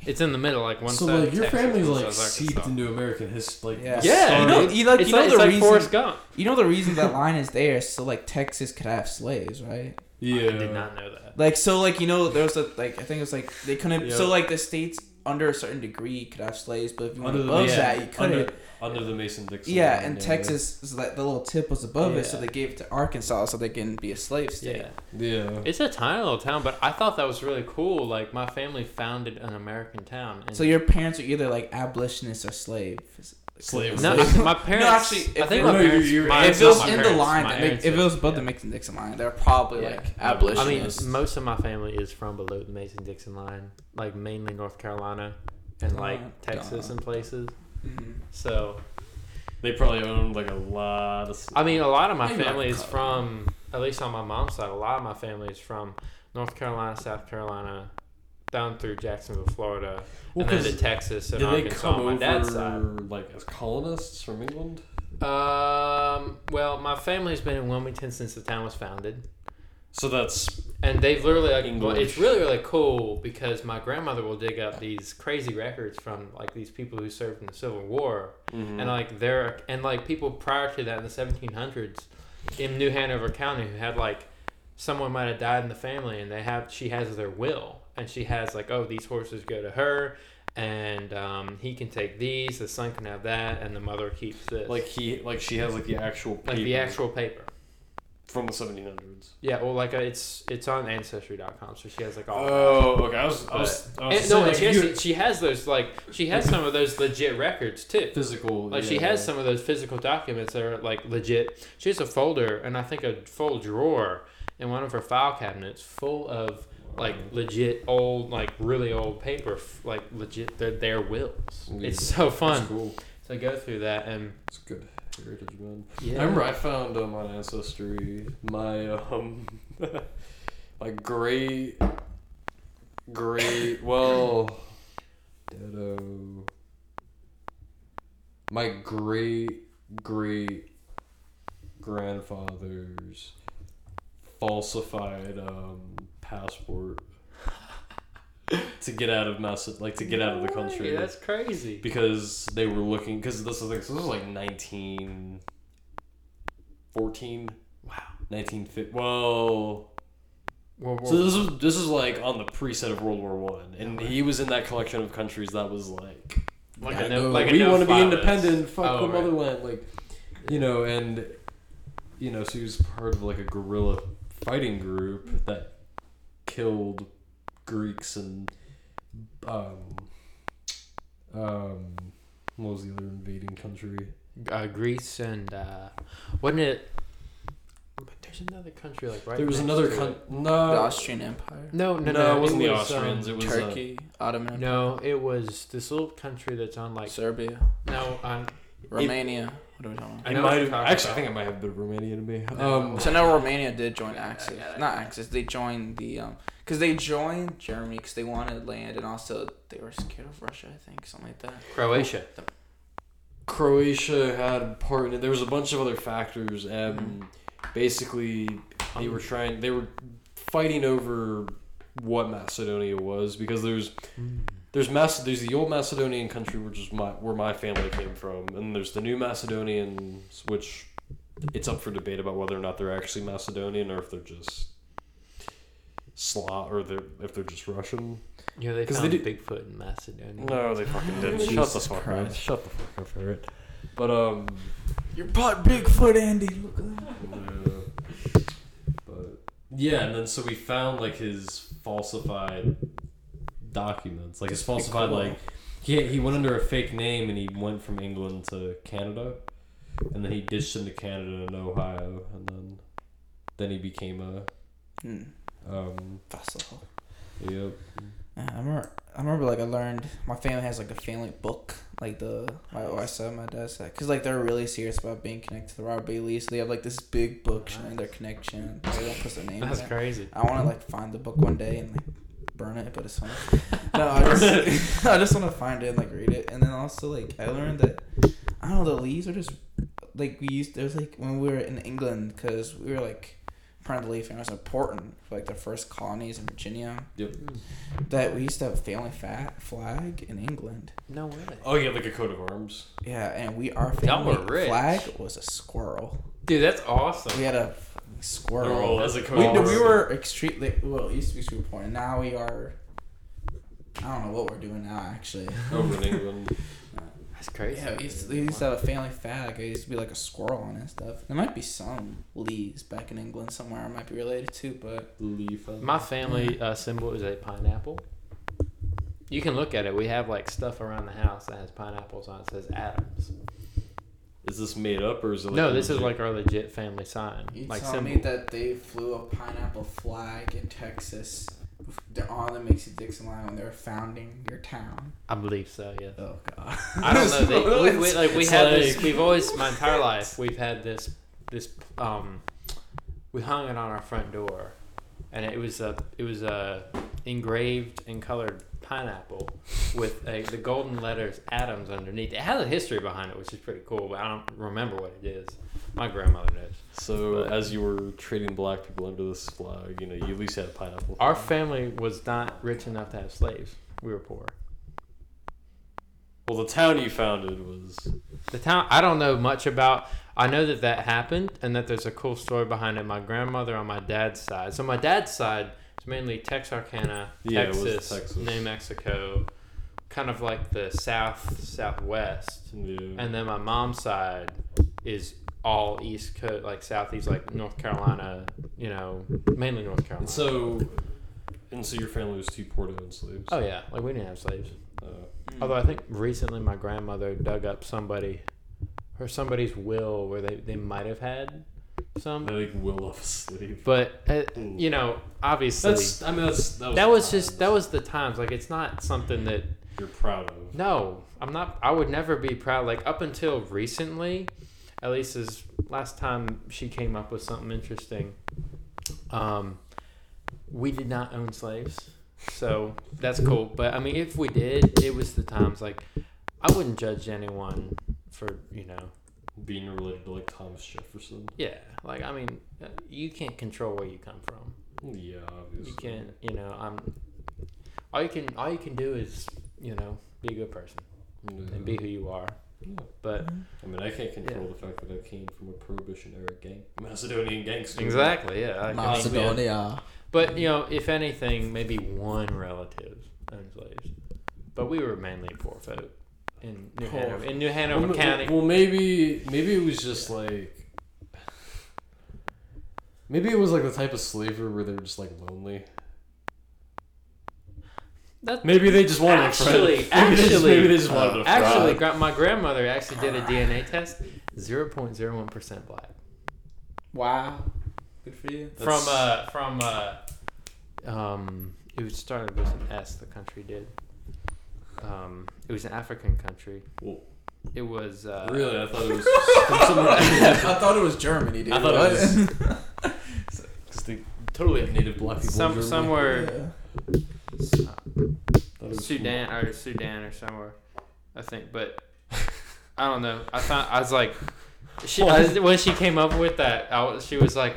It's in the middle, like one so side. like your Texas, family's like side's seeped into American history. Like Yeah. Yeah, You know, you like it's you know like, the it's like reason. Forrest Gump. You know the reason that line is there, so like Texas could have slaves, right? yeah. I did not know that. Like so, like you know, there was a like I think it was like they couldn't. Yeah. So like the states under a certain degree could have slaves, but if you went Under the above Mason- that, you couldn't. under, under the Mason Dixon. Line. Yeah, line, and Texas is like the little tip was above it, so Yeah. they gave it to Arkansas so they can be a slave state. Yeah. Yeah. It's a tiny little town, but I thought that was really cool. Like my family founded an American town. And So your parents are either like abolitionists or slaves. Slaves. no, Slave. <laughs> my parents. actually, I if think it- my No, parents. you're- my- if it was not my in the parents, line, my that make, if it was did, above the yeah. Mason Dixon line, they're probably Yeah. like I mean, abolitionists. most of my family is from below the Mason Dixon line, like mainly North Carolina and like Oh, Texas duh. and places. Mhm. So, They probably owned like a lot of. I mean, a lot of my family is from, at least on my mom's side, a lot of my family is from North Carolina, South Carolina, down through Jacksonville, Florida, Well, and then to Texas and Did they Arkansas come on my over dad's side. like as colonists from England? Um, well, my family's been in Wilmington since the town was founded. So that's And they've literally like English. it's really really cool because my grandmother will dig up these crazy records from like these people who served in the Civil War. Mhm. and like there and like people prior to that in the 1700s in New Hanover County who had like someone might have died in the family and they have she has their will. And she has like oh these horses go to her and um, he can take these the son can have that and the mother keeps this. Like he like she has like the actual paper like the actual paper from the 1700s. yeah well like uh, it's it's on ancestry.com so she has like all. Oh, okay. I was I was, I was And, no, like, she, has, she has those like she has some of those legit records too. physical. Like she yeah. has some of those physical documents that are like legit. She has a folder and I think a full drawer in one of her file cabinets full of like legit old, like really old paper, like legit their, their wills. It's so fun cool. to go through that and It's good heritage, man. yeah. I remember I found um, on ancestry my um <laughs> my great great well my great great grandfather's falsified um passport <laughs> to get out of Mass like to get out of the country. way, country That's crazy. because they were looking because this is like so this was like 1914 Wow. 1950 well World War so this was this is like on the preset of world war one and he was in that collection of countries that was like like Yeah, a no, no, like we no want to be independent fuck Oh, the right. motherland like you know and you know so he was part of like a guerrilla fighting group that killed greeks and um, um, what was the other invading country? Uh, Greece and uh, wasn't it? But there's another country like right. there was next another to it. country. The No, Austrian Empire, No, no, no, no. it wasn't the was, um, Austrians. it was uh, Turkey, Ottoman Empire, No, it was this little country that's on like Serbia, no on. Romania. What are we talking about? I it might have, you're actually, I think it might have been Romania to me. Um, So now Romania did join Axis, I got it. not Axis. They joined the um, because they joined Germany because they wanted land and also they were scared of Russia. I think something like that. Croatia. Croatia had part in it. There was a bunch of other factors. and basically, they were trying. They were fighting over what Macedonia was because there's there's Mac- there's the old Macedonian country, which is my where my family came from, and there's the new Macedonians, which it's up for debate about whether or not they're actually Macedonian or if they're just Slav or they're if they're just Russian. Yeah, they found they Bigfoot in Macedonia. No, they fucking didn't. <laughs> Shut the Jesus fuck up. Shut the fuck up, Ferret. But um. You're part Bigfoot, Andy. Look at that. <laughs> Yeah. But yeah, and then so we found like his falsified documents, like it's falsified cool. like he he went under a fake name and he went from England to Canada, and then he ditched into Canada and Ohio, and then then he became a Hmm. um Fossil. yep Yeah, I remember. I remember like I learned my family has like a family book, like the my my side, my dad's side, because like they're really serious about being connected to the Robert Bailey. So they have like this big book showing their connection. They don't put their name. That's in it. crazy. I want to like find the book one day and like burn it, but it's fun. No, I just <laughs> I just want to find it and like read it, and then also like I learned that I don't know the leaves are just like we used. There was like when we were in England because we were like part of the Lee family was important for like the first colonies in Virginia. Yep. That we used to have a family fat flag in England. No way. oh yeah like a coat of arms Yeah, and we our Y'all family flag was a squirrel. Dude, that's awesome. We had a fucking squirrel. Oh, as a coat We, we were extremely well. It used to be super and Now we are. I don't know what we're doing now. Actually, over in England. <laughs> That's crazy. yeah, we used, to, we used to have a family flag. It used to be like a squirrel on it and stuff. There might be some leaves back in England somewhere. I might be related to, but Leaf. My family uh, symbol is a pineapple. You can look at it. We have like stuff around the house that has pineapples on it. It says Adams. Is this made up or is it? Like no, this is like our legit family sign. you like tell symbol. me that they flew a pineapple flag in Texas. They're on the Mason Dixon line when they were founding your town. I believe so. Yeah. Oh God. <laughs> I don't know. They, <laughs> we, we, like we It's had this. like- We've always my entire <laughs> life we've had this this um. We hung it on our front door, and it was a it was a engraved and colored pineapple with a, the golden letters Adams underneath. It has a history behind it, which is pretty cool, but I don't remember what it is. My grandmother knows. So But- as you were treating black people under this flag, you know, you at least had a pineapple. Our family was not rich enough to have slaves. We were poor. Well, the town you founded was The town I don't know much about. I know that that happened and that there's a cool story behind it. My grandmother on my dad's side. So my dad's side mainly Texarkana, Yeah, Texas, Texas. New Mexico, kind of like the south southwest. yeah. And then my mom's side is all east coast, like southeast, like North Carolina. You know, mainly North Carolina. And so, and so your family was too poor to own slaves. oh yeah, like we didn't have slaves. Uh, Although I think recently my grandmother dug up somebody, or somebody's will where they, they might have had some. they like will <laughs> a slave. But uh, you know, obviously That's. I mean, that's that was, that was just that was the times. Like it's not something that you're proud of. no, I'm not. I would never be proud. Like up until recently, at least as last time she came up with something interesting. Um, we did not own slaves, so that's cool. But I mean, if we did, it was the times. Like I wouldn't judge anyone for you know Being related to like Thomas Jefferson. Yeah, like I mean, uh, you can't control where you come from. Yeah, obviously. You can't. you know, I'm. All you can, all you can do is, you know, be a good person Yeah. and be who you are. Yeah. But I mean, I can't control Yeah. the fact that I came from a Prohibition era gang, Macedonian gangster. exactly, yeah. I- I mean, Macedonia. but you know, if anything, maybe one relative owned slaves, but we were mainly poor folk in New Poor Hanover, in New Well, Hanover ma- County. well, maybe maybe it was just like maybe it was like the type of slavery where they're just like lonely. That Maybe they just wanted Actually- a friend. <laughs> Maybe they just, actually- maybe they just wanted a friend. actually, gra- my grandmother actually did a DNA test. Zero point zero one percent black. Wow. Good for you. From That's- uh from uh um it was started with an S. The country did. Um, it was an African country. Whoa. It was uh, really, I thought it was from <laughs> somewhere. <laughs> I thought it was Germany, dude. I thought it was- <laughs> Because they totally have native black people. some Germany. somewhere Yeah. Thought it was Sudan or Sudan or somewhere, I think. But I don't know. I thought I was like, she I, when she came up with that, I was, she was like,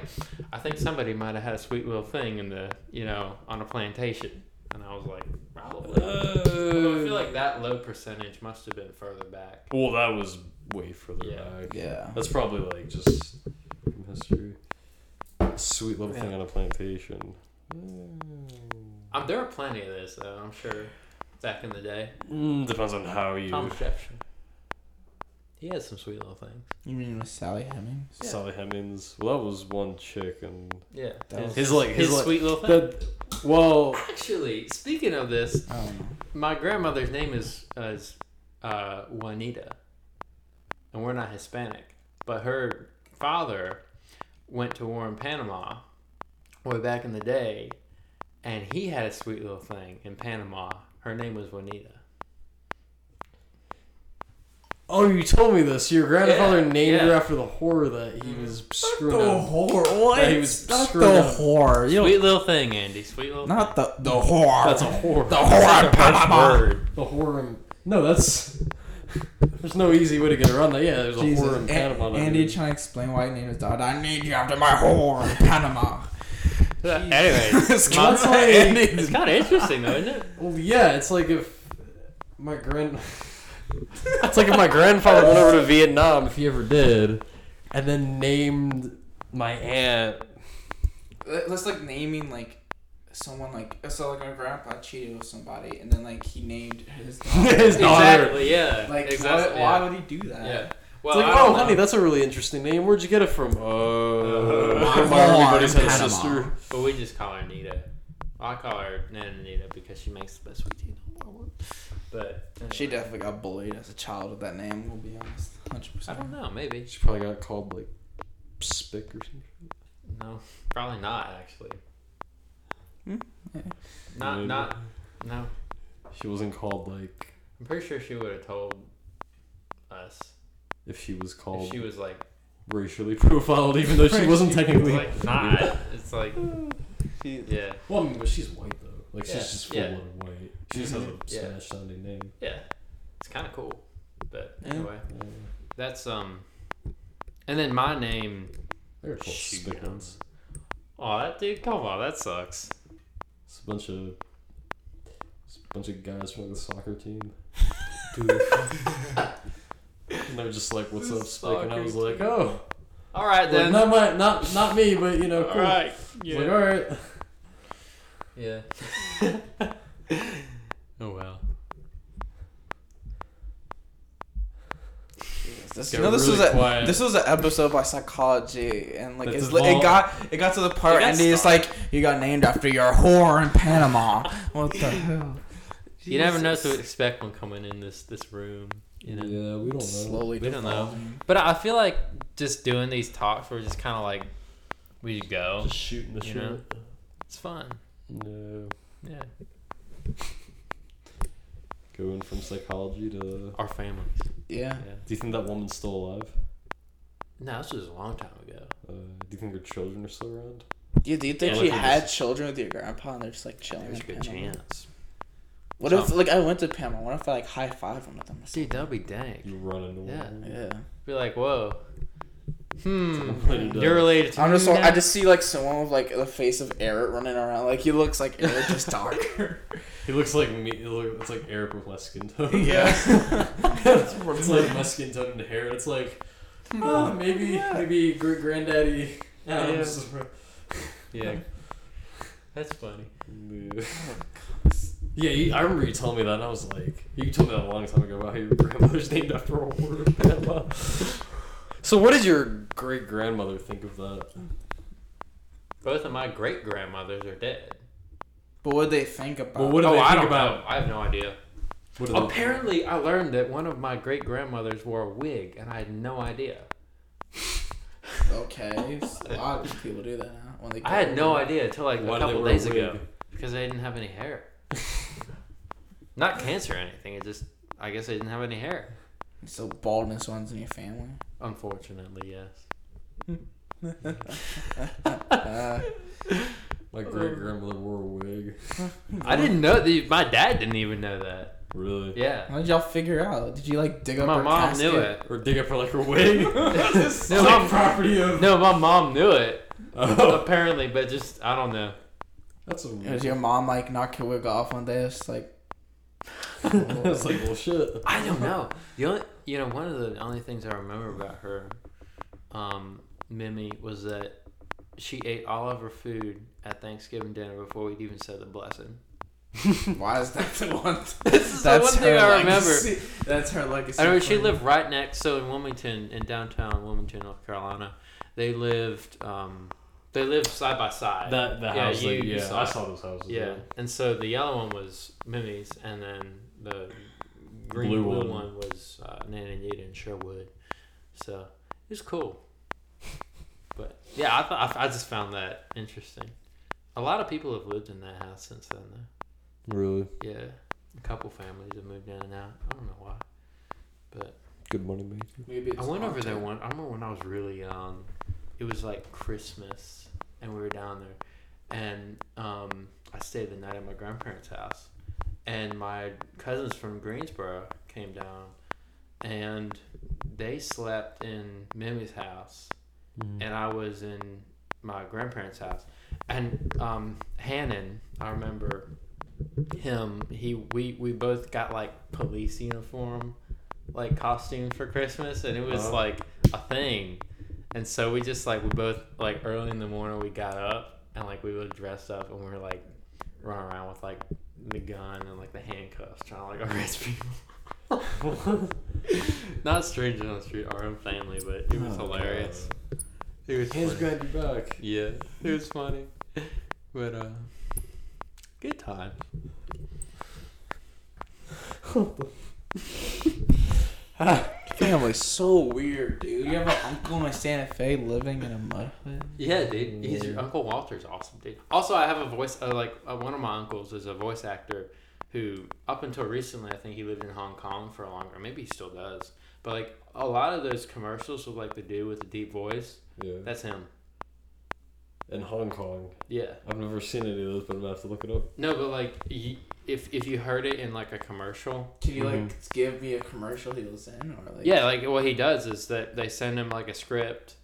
I think somebody might have had a sweet little thing in the you know on a plantation, and I was like, probably. Although I feel like that low percentage must have been further back. Well, that was way further Yeah. back. Yeah. That's probably like just from history. Sweet little thing on a plantation. Um, there are plenty of this though. I'm sure. Back in the day, Mm, depends on how you. Tom Jefferson. He had some sweet little things. You mean with Sally Hemings? Yeah. Sally Hemings. Well, that was one chick, and Yeah, That was- his like his his, like sweet little thing. that. Well, Actually, speaking of this, I my grandmother's name is uh, is uh, Juanita, and we're not Hispanic, but her father went to war in Panama way back in the day, and he had a sweet little thing in Panama. Her name was Juanita. Oh, you told me this. Your grandfather Yeah, named her after the horror that he was screwing the up. whore. What? That he was not screwing the up. whore. You Sweet little thing, Andy. Sweet little. not the the whore. That's a whore. the That's whore. such a Panama. word. The horror. In, no, that's. There's no easy way to get around that. Yeah, there's a Jesus. horror in Panama. that Andy is- trying to explain why he named his daughter. I need you after my whore in Panama. Uh, anyway, <laughs> It's my- kinda like- Andy- it's kind of interesting though, isn't it? Well, yeah, it's like if my grand. It's like if my grandfather went over to Vietnam, if he ever did, and then named my aunt. Let's like naming like someone like so like my grandpa cheated with somebody and then like he named his <laughs> daughter. His daughter. Exactly. Yeah. Like exactly. why, yeah. why would he do that? Yeah. Well, It's like, oh, know. honey, that's a really interesting name. Where'd you get it from? Oh, Uh, my everybody's had a sister. But we just call her Nita. I call her Nana Nita because she makes the best sweet tea. In the world. But She definitely got bullied as a child with that name. We'll be honest, hundred percent. I don't know. Maybe. She probably got called like Spick or something. No. Probably not actually. Hmm? Yeah. Not. Maybe. Not. No. She wasn't called like I'm pretty sure she would have told us if she was called if she was like. racially <laughs> profiled, even though she wasn't <laughs> technically. Like not. <laughs> It's like. Yeah. Well, I mean, but she's white though. Like Yeah, she's just full yeah. blooded white. She just has a. <laughs> Yeah. Spanish sounding name. Yeah. It's kind of cool. But Yeah. anyway, that's um. And then my name. They're called Shoot. Spickmans. Oh, that dude. Come on, that sucks. It's a bunch of it's a bunch of guys from the soccer team. <laughs> Dude. And they're just like, "What's The up, Spick?" And I was like, team. "Oh, All right well, then. not my, not not me, but you know, All cool." right. Yeah. like, "All right." Yeah. <laughs> oh well. This, Got you know, this really was a quiet. this was an episode by psychology, and like it's, it got it got to the part, It and it's started. like you got named after your whore in Panama. <laughs> What the hell? You never know Jesus. to expect when coming in this this room. You know. Yeah, we don't know. Slowly We don't know. But I feel like just doing these talks, we're just kind of like, we just go. Just shooting the You shit. It's fun. No, Yeah. Going from psychology to. Our families. Yeah. Yeah. Do you think that woman's still alive? No, this was a long time ago. Uh, do you think her children are still around? Do you, do you think Yeah, she had just- children with your grandpa and they're just like chilling? There's a in good Panama? chance. What if like I went to Panama? What if I like high five one of them? Or Dude, that'd be dang. You run into Yeah. one. Yeah. Be like, whoa. Hmm. Completely You're related to I'm just I just see like someone with like the face of Eric running around. Like he looks like Eric just <laughs> darker. He looks like me. It look, it's like Eric with my skin tone. yeah. <laughs> it's <laughs> like my skin tone and hair. It's like, oh, maybe maybe great granddaddy. Adams. Yeah. That's funny. Yeah, yeah you, I remember you telling me that, and I was like, you told me that a long time ago about how your grandmother's named after a war in Panama. So, what did your great grandmother think of that? Both of my great grandmothers are dead. But what they think about? Well, what do oh, they I think don't about? know. I have no idea. What do they- Apparently, I learned that one of my great grandmothers wore a wig, and I had no idea. Okay, a lot of people do that now. When they I had no grow. idea until like Why a do they couple wear a days ago wig? because they didn't have any hair. <laughs> Not cancer or anything. It just, I guess they didn't have any hair. So baldness runs in your family. Unfortunately, yes. Uh, <laughs> My great grandmother wore a wig. I didn't know that. My dad didn't even know that. Really? Yeah. how did y'all figure out? Did you like dig up My her mom knew it. Or dig up her like her wig? <laughs> That's No, like mom- property of. No, my mom knew it. Oh, Apparently, but just I don't know. that's a. Was your mom like knock your wig off one day? It's like, <laughs> It's like well shit. I don't know. The only, you know, one of the only things I remember about her, um, Mimi, was that she ate all of her food at Thanksgiving dinner before we'd even said the blessing. <laughs> why is that the one? <laughs> This is the one thing I remember. legacy. That's her legacy. I know she lived right next. So in Wilmington, in downtown Wilmington, North Carolina, they lived. Um, they lived side by side. That the Yeah, house. you- like, you yeah, saw I saw those houses. Yeah, and so the yellow one was Mimi's, and then the green Blue blue, one. one. was uh, Nana Nita and Sherwood. So it was cool. <laughs> But yeah, I thought I, I just found that interesting. A lot of people have lived in that house since then, though. Really Yeah, a couple families have moved in and out. I don't know why, but good money maker. Maybe I went over there one. I remember when I was really young. It was like Christmas, and we were down there, and um, I stayed the night at my grandparents' house, and my cousins from Greensboro came down, and they slept in Mimi's house, Mm. and I was in my grandparents' house, and um, Hannon, I remember him. He we we both got like police uniform, like costumes for Christmas, and it was Uh-huh. like a thing. And so we just like we both like early in the morning we got up and like we would dress up and we were like running around with like the gun and like the handcuffs trying to like <laughs> arrest people. <laughs> Not strangers on the street, our own family, but it was Oh, hilarious. It was Hands funny. behind your back. Yeah, it was funny. But uh good time. <laughs> Family's so weird, dude. You have an uncle in Santa Fe living in a mud hut. Yeah, dude. He's your Uncle Walter's awesome, dude. Also, I have a voice. Uh, like uh, one of my uncles is a voice actor who, up until recently, I think he lived in Hong Kong for a long, longer. Maybe he still does. But like a lot of those commercials with like the dude with the deep voice, Yeah. that's him. In Hong Kong. Yeah. I've never seen any of those, but I'm gonna have to look it up. No, but like y if if you heard it in like a commercial, Can you like Mhm. give me a commercial he was in, or like? yeah, like what he does is that they send him like a script.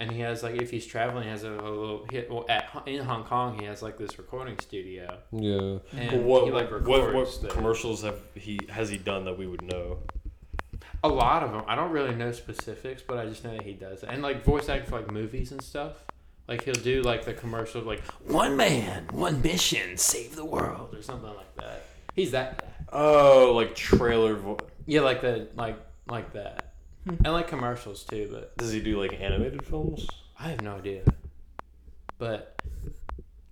And he has like if he's traveling, he has a, a little hit. Well, at in Hong Kong, he has like this recording studio, Yeah. and what he like what, records what the- commercials have he has he done that we would know? A lot of them. I don't really know specifics, but I just know that he does it. And like voice act for like movies and stuff. Like he'll do like the commercial like one man, one mission, save the world or something like that. He's that guy. Oh, like trailer. Vo- Yeah, like the like like that. Hmm. And like commercials too, but Does he do like animated films? I have no idea. But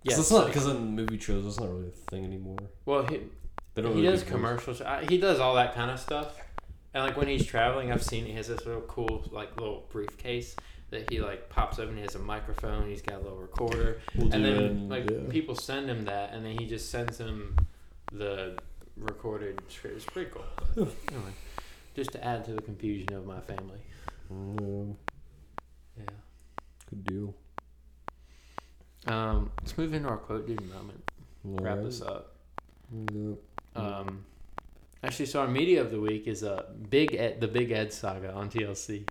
Yeah, yeah, it's so- not because in movie trailers that's not really a thing anymore. well he They don't he really does do voice- commercials. I, he does all that kind of stuff. And like when he's traveling, I've seen he has this little cool like little briefcase that he like pops up and He has a microphone. He's got a little recorder. We'll and then like yeah. people send him that, and then he just sends him the recorded script. It's pretty cool. <laughs> But anyway, just to add to the confusion of my family. Yeah, Yeah. good deal. Um, let's move into our quote dude moment. Wrap this up. Yeah. Um, actually, so our media of the week is uh, Big Ed, the Big Ed saga on TLC.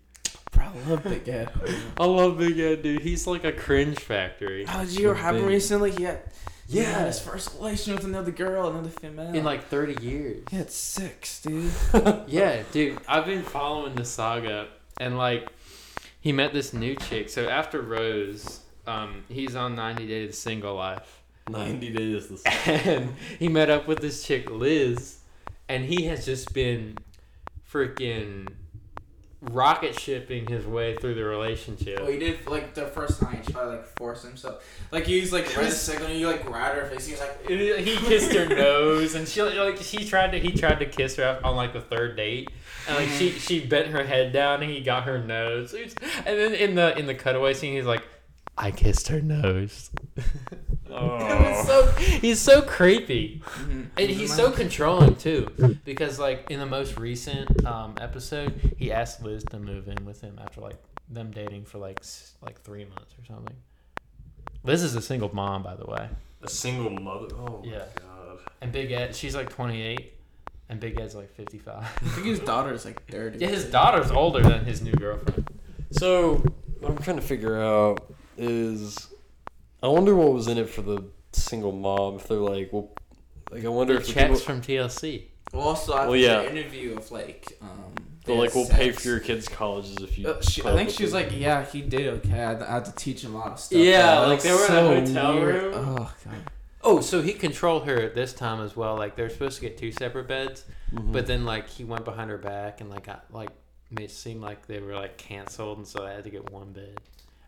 Bro, I love Big Ed. <laughs> I love Big Ed, dude. He's like a cringe factory. How did you hear what happened recently? He had, he Yeah. had his first relation with another girl, another female. In like 30 years. he had six, dude. <laughs> Yeah, <laughs> dude, I've been following the saga, and like, he met this new chick. So after Rose, um, he's on 90 Days of Single Life, Ninety days. This. and he met up with this chick Liz, and he has just been freaking rocket shipping his way through the relationship. Well, he did like the first time he tried to like force himself. Like he was like the second you like grabbed her face. He was like, he kissed her nose, and she like she tried to he tried to kiss her on like the third date, and like she mm-hmm. she bent her head down, and he got her nose, and then in the in the cutaway scene, he's like, "I kissed her nose." <laughs> Oh. so he's so creepy, Mhm. and he's so controlling too, because like in the most recent um, episode, he asked Liz to move in with him after like them dating for like like three months or something. Liz is a single mom, by the way. A single mother. Oh my Yeah. god. And Big Ed, she's like 28, and Big Ed's like 55. <laughs> I think his daughter's like thirty. yeah, his daughter's older than his new girlfriend. So what I'm trying to figure out is, I wonder what was in it for the single mom. If they're like, well, like I wonder The if the checks people, from TLC. Well, also I Well, well, yeah. yeah. interview of like um. they're like, we'll pay for your kids' colleges if you. Uh, she, I think she was like, yeah, he did okay. I had, I had to teach him a lot of stuff. Yeah, like was they were in a hotel room. Oh god. Oh, so he controlled her at this time as well. Like they're supposed to get two separate beds, Mhm. but then like he went behind her back and like got, like made it seem like they were like canceled, and so they had to get one bed.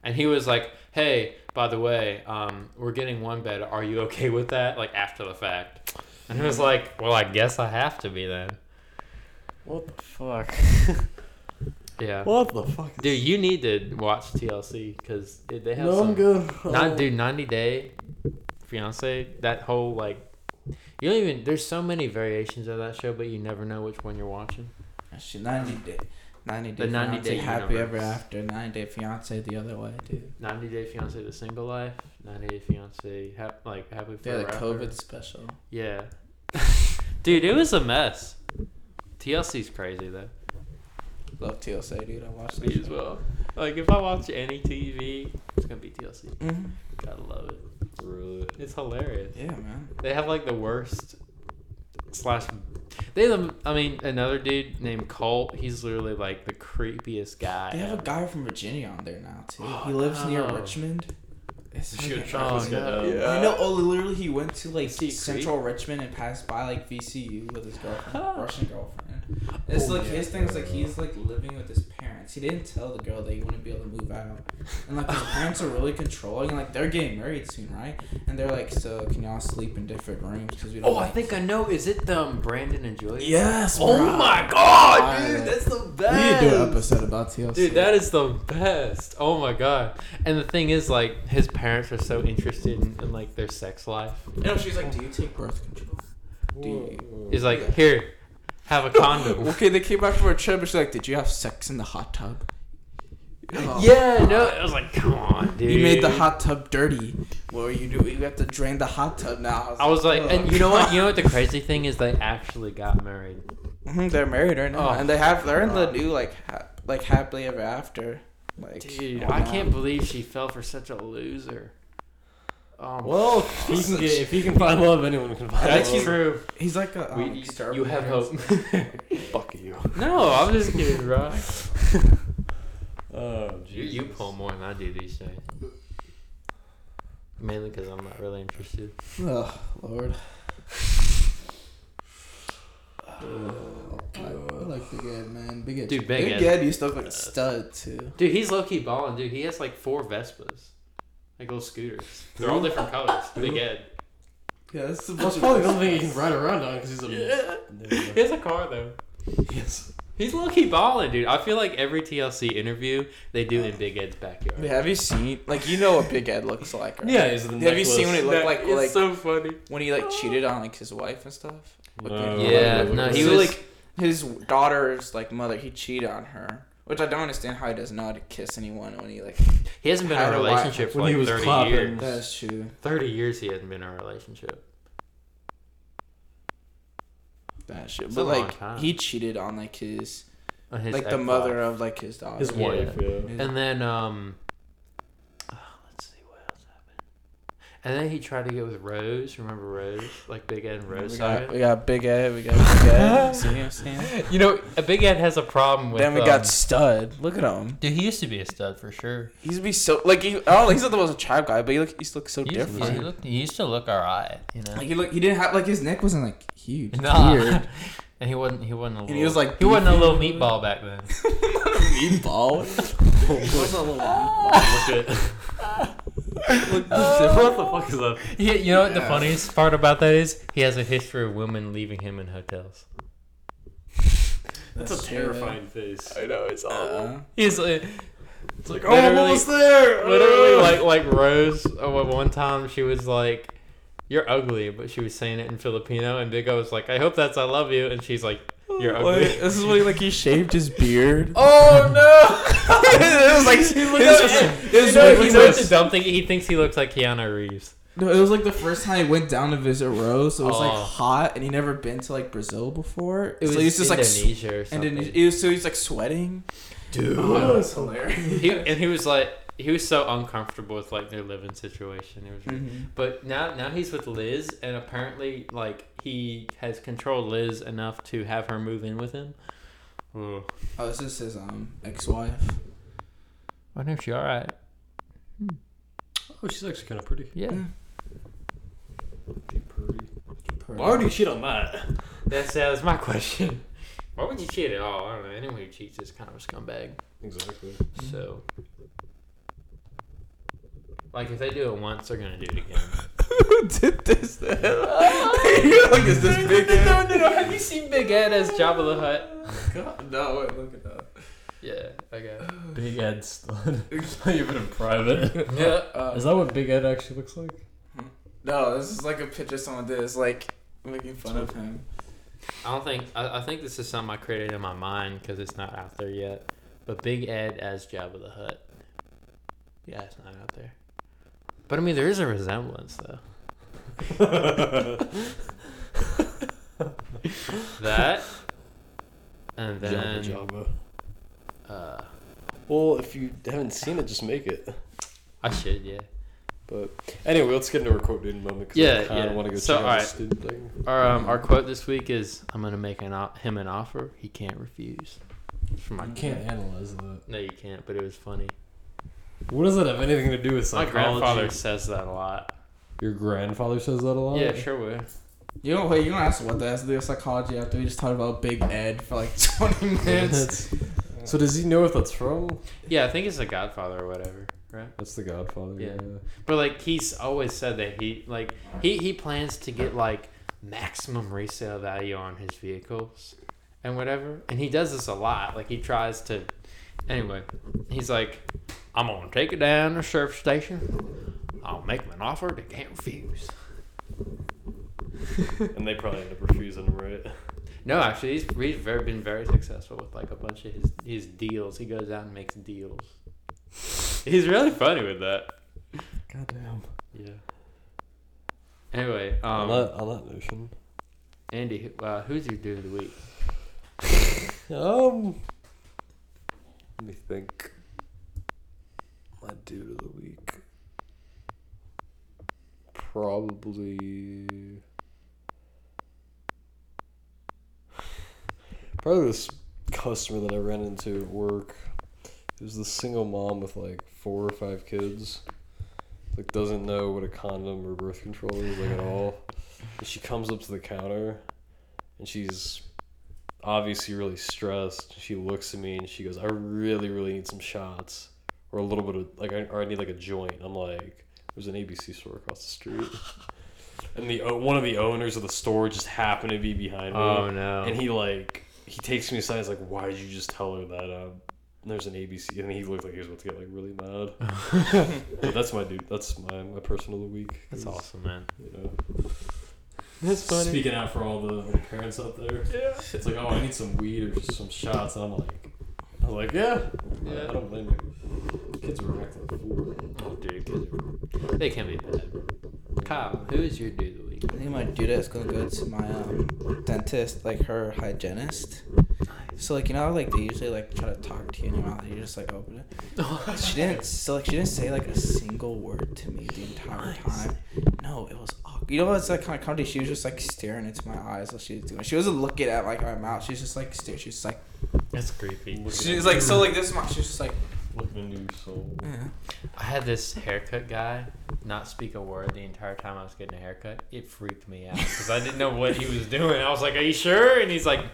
And he was like, "Hey, by the way, um, we're getting one bed. Are you okay with that?" Like after the fact, and he was like, "Well, I guess I have to be then." what the fuck? <laughs> Yeah. what the fuck? is- Dude, you need to watch TLC because they have no, some. I'm good. Not dude, ninety day fiance. That whole like, you don't even. There's so many variations of that show, but you never know which one you're watching. She ninety day, ninety day The 90 fiance, day happy universe. ever after. Ninety day fiance the other way, dude. Ninety day fiance, the single life. Ninety day fiance, hap, like happy Yeah, forever. the after. COVID special. Yeah, <laughs> dude, it was a mess. TLC's crazy though. Love TLC, dude. I watched Me as well. Like if I watch any TV, it's gonna be TLC. hmm Gotta love it. Really? It's hilarious. Yeah, man. They have like the worst slash. They have, I mean, another dude named Colt. He's literally like the creepiest guy. They have a guy from Virginia on there now too. Oh, he lives near. Richmond. It's You should fucking track this Oh, guy no. down. Yeah. I know. Oh, literally, he went to like Is he Central Richmond and passed by like VCU with his girlfriend, Russian girlfriend. It's Oh, like yeah. his thing is like he's like living with his parents. He didn't tell the girl that he wouldn't be able to move out, and like his parents are really controlling. Like they're getting married soon, right? And they're like, so can y'all sleep in different rooms because we don't. Oh, I like- think I know. Is it um Brandon and Julia? Yes. Oh bro. my god, Alright. dude, that's the We best. need to do an episode about TLC. Dude, that is the best. Oh my god. And the thing is, like, his parents are so interested in, in like their sex life. You know, she's like, do you take birth control? Do you? He's like, here, have a condom. <laughs> Okay, they came back from a trip, and she's like, "Did you have sex in the hot tub?" Oh. yeah, no, I was like, come on, dude. You made the hot tub dirty. What are you doing? You have to drain the hot tub now. I was like, "Ugh." and you know what? You know what the <laughs> crazy thing is? They actually got married. Mhm, they're married right now, Oh, and they have they're in the new like ha- like happily ever after. Like, Dude, oh, I can't believe she fell for such a loser. Oh, Well, <laughs> if he can get, if he can find love, anyone can find think that's he's- love. true. He's like a um, We, star you have hope. <laughs> Fuck you. no, I'm just kidding, bro. <laughs> Oh, You, you pull more than I do these days. Mainly because I'm not really interested. Oh Lord. I, I like Big Ed, man. Big Ed. Dude, Big Big Ed. Ed used to look like a stud too. Dude, he's low key balling, dude. He has like four Vespas, like little scooters. They're all different colors. Big Ed. Yeah, that's That's probably the only thing he can ride around on because he's a. Yeah. He has a car though. Yes. He's low key balling, dude. I feel like every TLC interview they do in Big Ed's backyard. Wait, have you seen like you know what Big Ed looks like? Right? Yeah, he's the Have you seen when it looked That like is like so funny. when he like cheated on like his wife and stuff? No. the- Yeah, no, he was- like his daughter's like mother. He cheated on her, which I don't understand how he doesn't know how to kiss anyone when he like. He hasn't been in Had a a wife relationship for when he like was thirty clapping. years. That's true. Thirty years he hasn't been in a relationship. That shit. It's But a long like time. he cheated on like his, On his like the ex-wife. mother of like his daughter. His Yeah. wife, yeah. And then um oh, let's see what else happened. And then he tried to get with Rose. Remember Rose? Like Big Ed and Rose we got, saga? we got Big Ed. We got Big Ed. <laughs> See what I'm? <laughs> You know, a Big Ed has a problem with Then we um, got Stud. Look at him. Dude, he used to be a stud for sure. He used to be so like he. Oh, he's not the most attractive guy, but he look. He used to look so He used, different. he, looked, he used to look alright, you know. Like he look. He didn't have like his neck wasn't like huge. It's <laughs> Nah. Weird. and he wasn't he wasn't a little, he was, like, he wasn't a little meatball back then. Meatball. What's a little meatball. look at? Look, what the fuck is that? He, you know what the funniest part about that is? He has a history of women leaving him in hotels. That's a terrifying face. I know it's Uh, He's like, It's like Literally- almost there. literally like like Rose. uh, at one time she was like, "You're ugly," but she was saying it in Filipino, and Big O was like, "I hope that's I love you," and she's like, "You're ugly." Wait, this is when he, like he shaved his beard. <laughs> Oh no! <laughs> it was like <laughs> it was, it it was, you know, he was knows like- the dumb thing. He thinks he looks like Keanu Reeves. No, it was like the first time he went down to visit Rose. So it was like Oh. hot, and he never been to like Brazil before. It was so he's just like s- Indonesia or something. Indonesia. It was, so he's like sweating. Dude, Oh, it was hilarious. he, and he was like, he was so uncomfortable with like their living situation. It was, Mhm. but now now he's with Liz, and apparently like he has controlled Liz enough to have her move in with him. Oh. Oh, this is his um ex-wife. I wonder if she all right. Oh, she's actually kind of pretty. Yeah, Pretty pretty. Why would you cheat on that? that's that was my question. Why would you cheat at all? I don't know. Anyone who cheats is kind of a scumbag. Exactly. So, like, if they do it once, they're gonna do it again. Who did this? Then? <laughs> <laughs> You're like, is this big? no, no, no. Have you seen Big Ed as Jabba the Hutt? God, no, wait, look it up. Yeah, okay. Big Ed stud. <laughs> Not even in private. Yeah. Uh, Is that what Big Ed actually looks like? no, this is like a picture someone did. It's like making fun of him. I don't think I, I think this is something I created in my mind because it's not out there yet. But Big Ed as Jabba the Hutt. Yeah, it's not out there. But I mean, there is a resemblance though. <laughs> That, and then Jabba. uh, Well, if you haven't seen it, just make it. I should yeah. But anyway, let's get into our quote dude moment. 'cause Yeah, I kinda yeah. want to go So, check out alright. student thing. Our um, our quote this week is I'm gonna make an o- him an offer he can't refuse. It's from my You can't analyze that. No, you can't. But it was funny. What does that have anything to do with My psychology? grandfather says that a lot. Your grandfather says that a lot. Yeah, sure would. You don't wait. You don't ask what that has to do with psychology after we just talked about Big Ed for like <laughs> 20 minutes. so does he know what that's from? Yeah, I think it's the Godfather or whatever, right? That's the Godfather. Yeah. Yeah. But like he's always said that he like he he plans to get like maximum resale value on his vehicles and whatever. And he does this a lot. Like he tries to anyway, he's like I'm gonna take it down to the service station. I'll make them an offer they can't refuse. <laughs> and they probably end up refusing him, right? No, actually, he's, he's very been very successful with like a bunch of his his deals. He goes out and makes deals. He's really funny with that. Goddamn. Yeah. Anyway, um, on that on that notion. Andy, uh, who's your dude of the week? <laughs> Um. Let me think. My dude of the week. Probably. Probably this customer that I ran into at work. It was this single mom with like four or five kids. Like doesn't know what a condom or birth control is like at all. And she comes up to the counter, and she's obviously really stressed. She looks at me and she goes, "I really, really need some shots, or a little bit of like, I, or I need like a joint." I'm like, "There's an ABC store across the street," <laughs> and the o- one of the owners of the store just happened to be behind me, Oh no! and he like he takes me aside. He's like, "Why did you just tell her that?" Uh, there's an ABC, and he looked like he was about to get like really mad. <laughs> but that's my dude. That's my my person of the week. That's awesome, man. You know, That's funny. speaking out for all the, the parents out there. Yeah. It's like, oh, I need some weed or some shots, and I'm like, I'm like, yeah, Yeah. I don't blame you. Kids are fools. Oh, dude, kids are, they can be bad. Kyle, who is your dude of the week? I think my dude is gonna go to my um, dentist, like her hygienist. So like you know how, like they usually like try to talk to you in your mouth, and you just like open it. <laughs> She didn't. So like she didn't say like a single word to me the entire time. No, it was awkward. You know what's like kind of comedy? She was just like staring into my eyes while she was doing. it. She wasn't looking at like my mouth. She was just like staring. She was like. That's creepy. She was like so like this. She was just like. Like a new soul. Yeah. I had this haircut guy not speak a word the entire time I was getting a haircut. It freaked me out because I didn't know what he was doing. I was like, "Are you sure?" And he's like,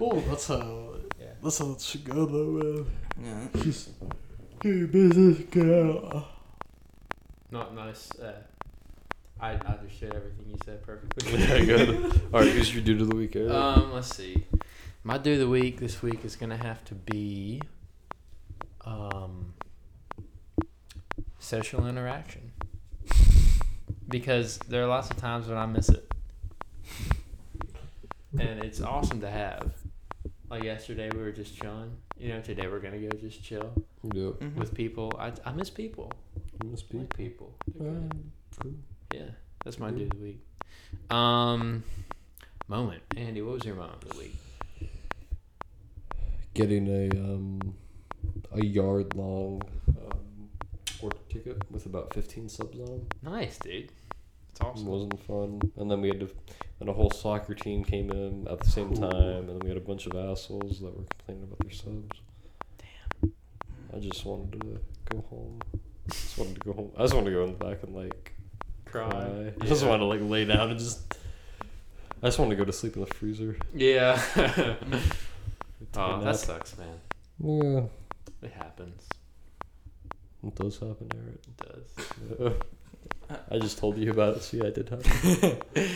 Oh, that's how. Yeah. That's how it should go, though, man. Yeah. Just hey, business girl. "Not nice." Uh, I understood everything you said perfectly. <laughs> yeah, good. All right, who's your dude of the week, Eric? Um, let's see. My do of the week this week is gonna have to be, um, social interaction. Because there are lots of times when I miss it, and it's awesome to have. Like yesterday, we were just chilling. You know, today we're gonna go just chill Yep. Mhm. with people. I, I miss people. Must I be. like people. They're good. cool. Yeah, that's my do of the week. Um, moment, Andy. What was your moment of the week? Getting a um a yard long um order ticket with about fifteen subs on them. Nice, dude. It's It awesome. wasn't fun. And then we had to, and a whole soccer team came in at the same Cool. time, and then we had a bunch of assholes that were complaining about their subs. Damn. I just wanted to go home. just wanted to go home. I just wanted to go in the back and like cry. Yeah. I just wanted to like lay down and just. I just wanted to go to sleep in the freezer. Yeah. <laughs> Oh, that sucks, man. Yeah, It happens. it does happen, Eric. It does. <laughs> I just told you about it. See, I did happen. <laughs>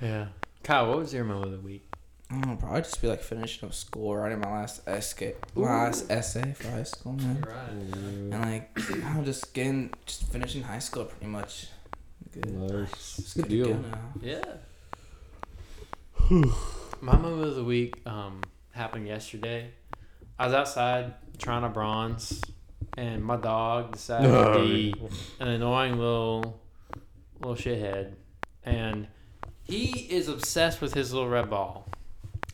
Yeah. Kyle, what was your moment of the week? I don't know, bro. I'd just be like finishing up school, writing my last essay, my last essay for high school, man. right. And like, <clears throat> I'm just getting, just finishing high school pretty much. Good. nice. Just Good good deal. go now. Yeah. My moment of the week um, happened yesterday. I was outside trying to bronze, and my dog decided to <laughs> oh, be an annoying little little shithead, and he is obsessed with his little red ball,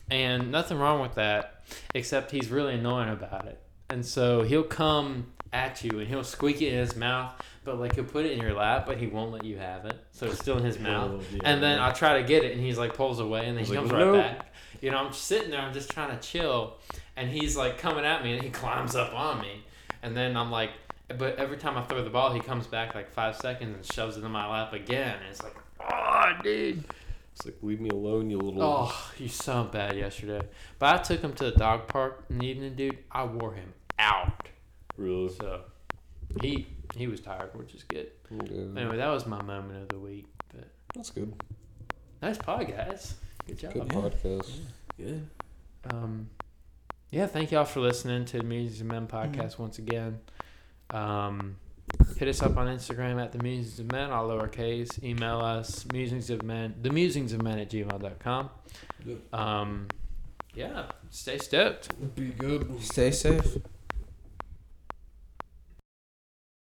and nothing wrong with that, except he's really annoying about it, and so he'll come at you and he'll squeak it in his mouth, but like he'll put it in your lap, but he won't let you have it, so it's still in his mouth. Oh, yeah. And then I try to get it, and he's like pulls away, and then He's he like, comes right "Nope." back. You know, I'm sitting there, I'm just trying to chill, and he's like coming at me, and he <laughs> climbs up on me, and then I'm like, but every time I throw the ball, he comes back like five seconds and shoves it in my lap again, and it's like, oh, dude, It's like leave me alone, you little. oh, you so bad yesterday. But I took him to the dog park in the evening, dude. I wore him out, Really? so he he was tired, which is good. Yeah. Anyway, that was my moment of the week. But That's good. nice pod, guys. Good job. Good Yeah. podcast. Good. um, yeah, thank y'all for listening to the Musings of Men podcast once again. Um, hit us up on Instagram at the Musings of Men, all lowercase. Email us musings of men, the musings of men at gmail.com. Yep. Um, yeah, stay stoked. Be good. Stay safe.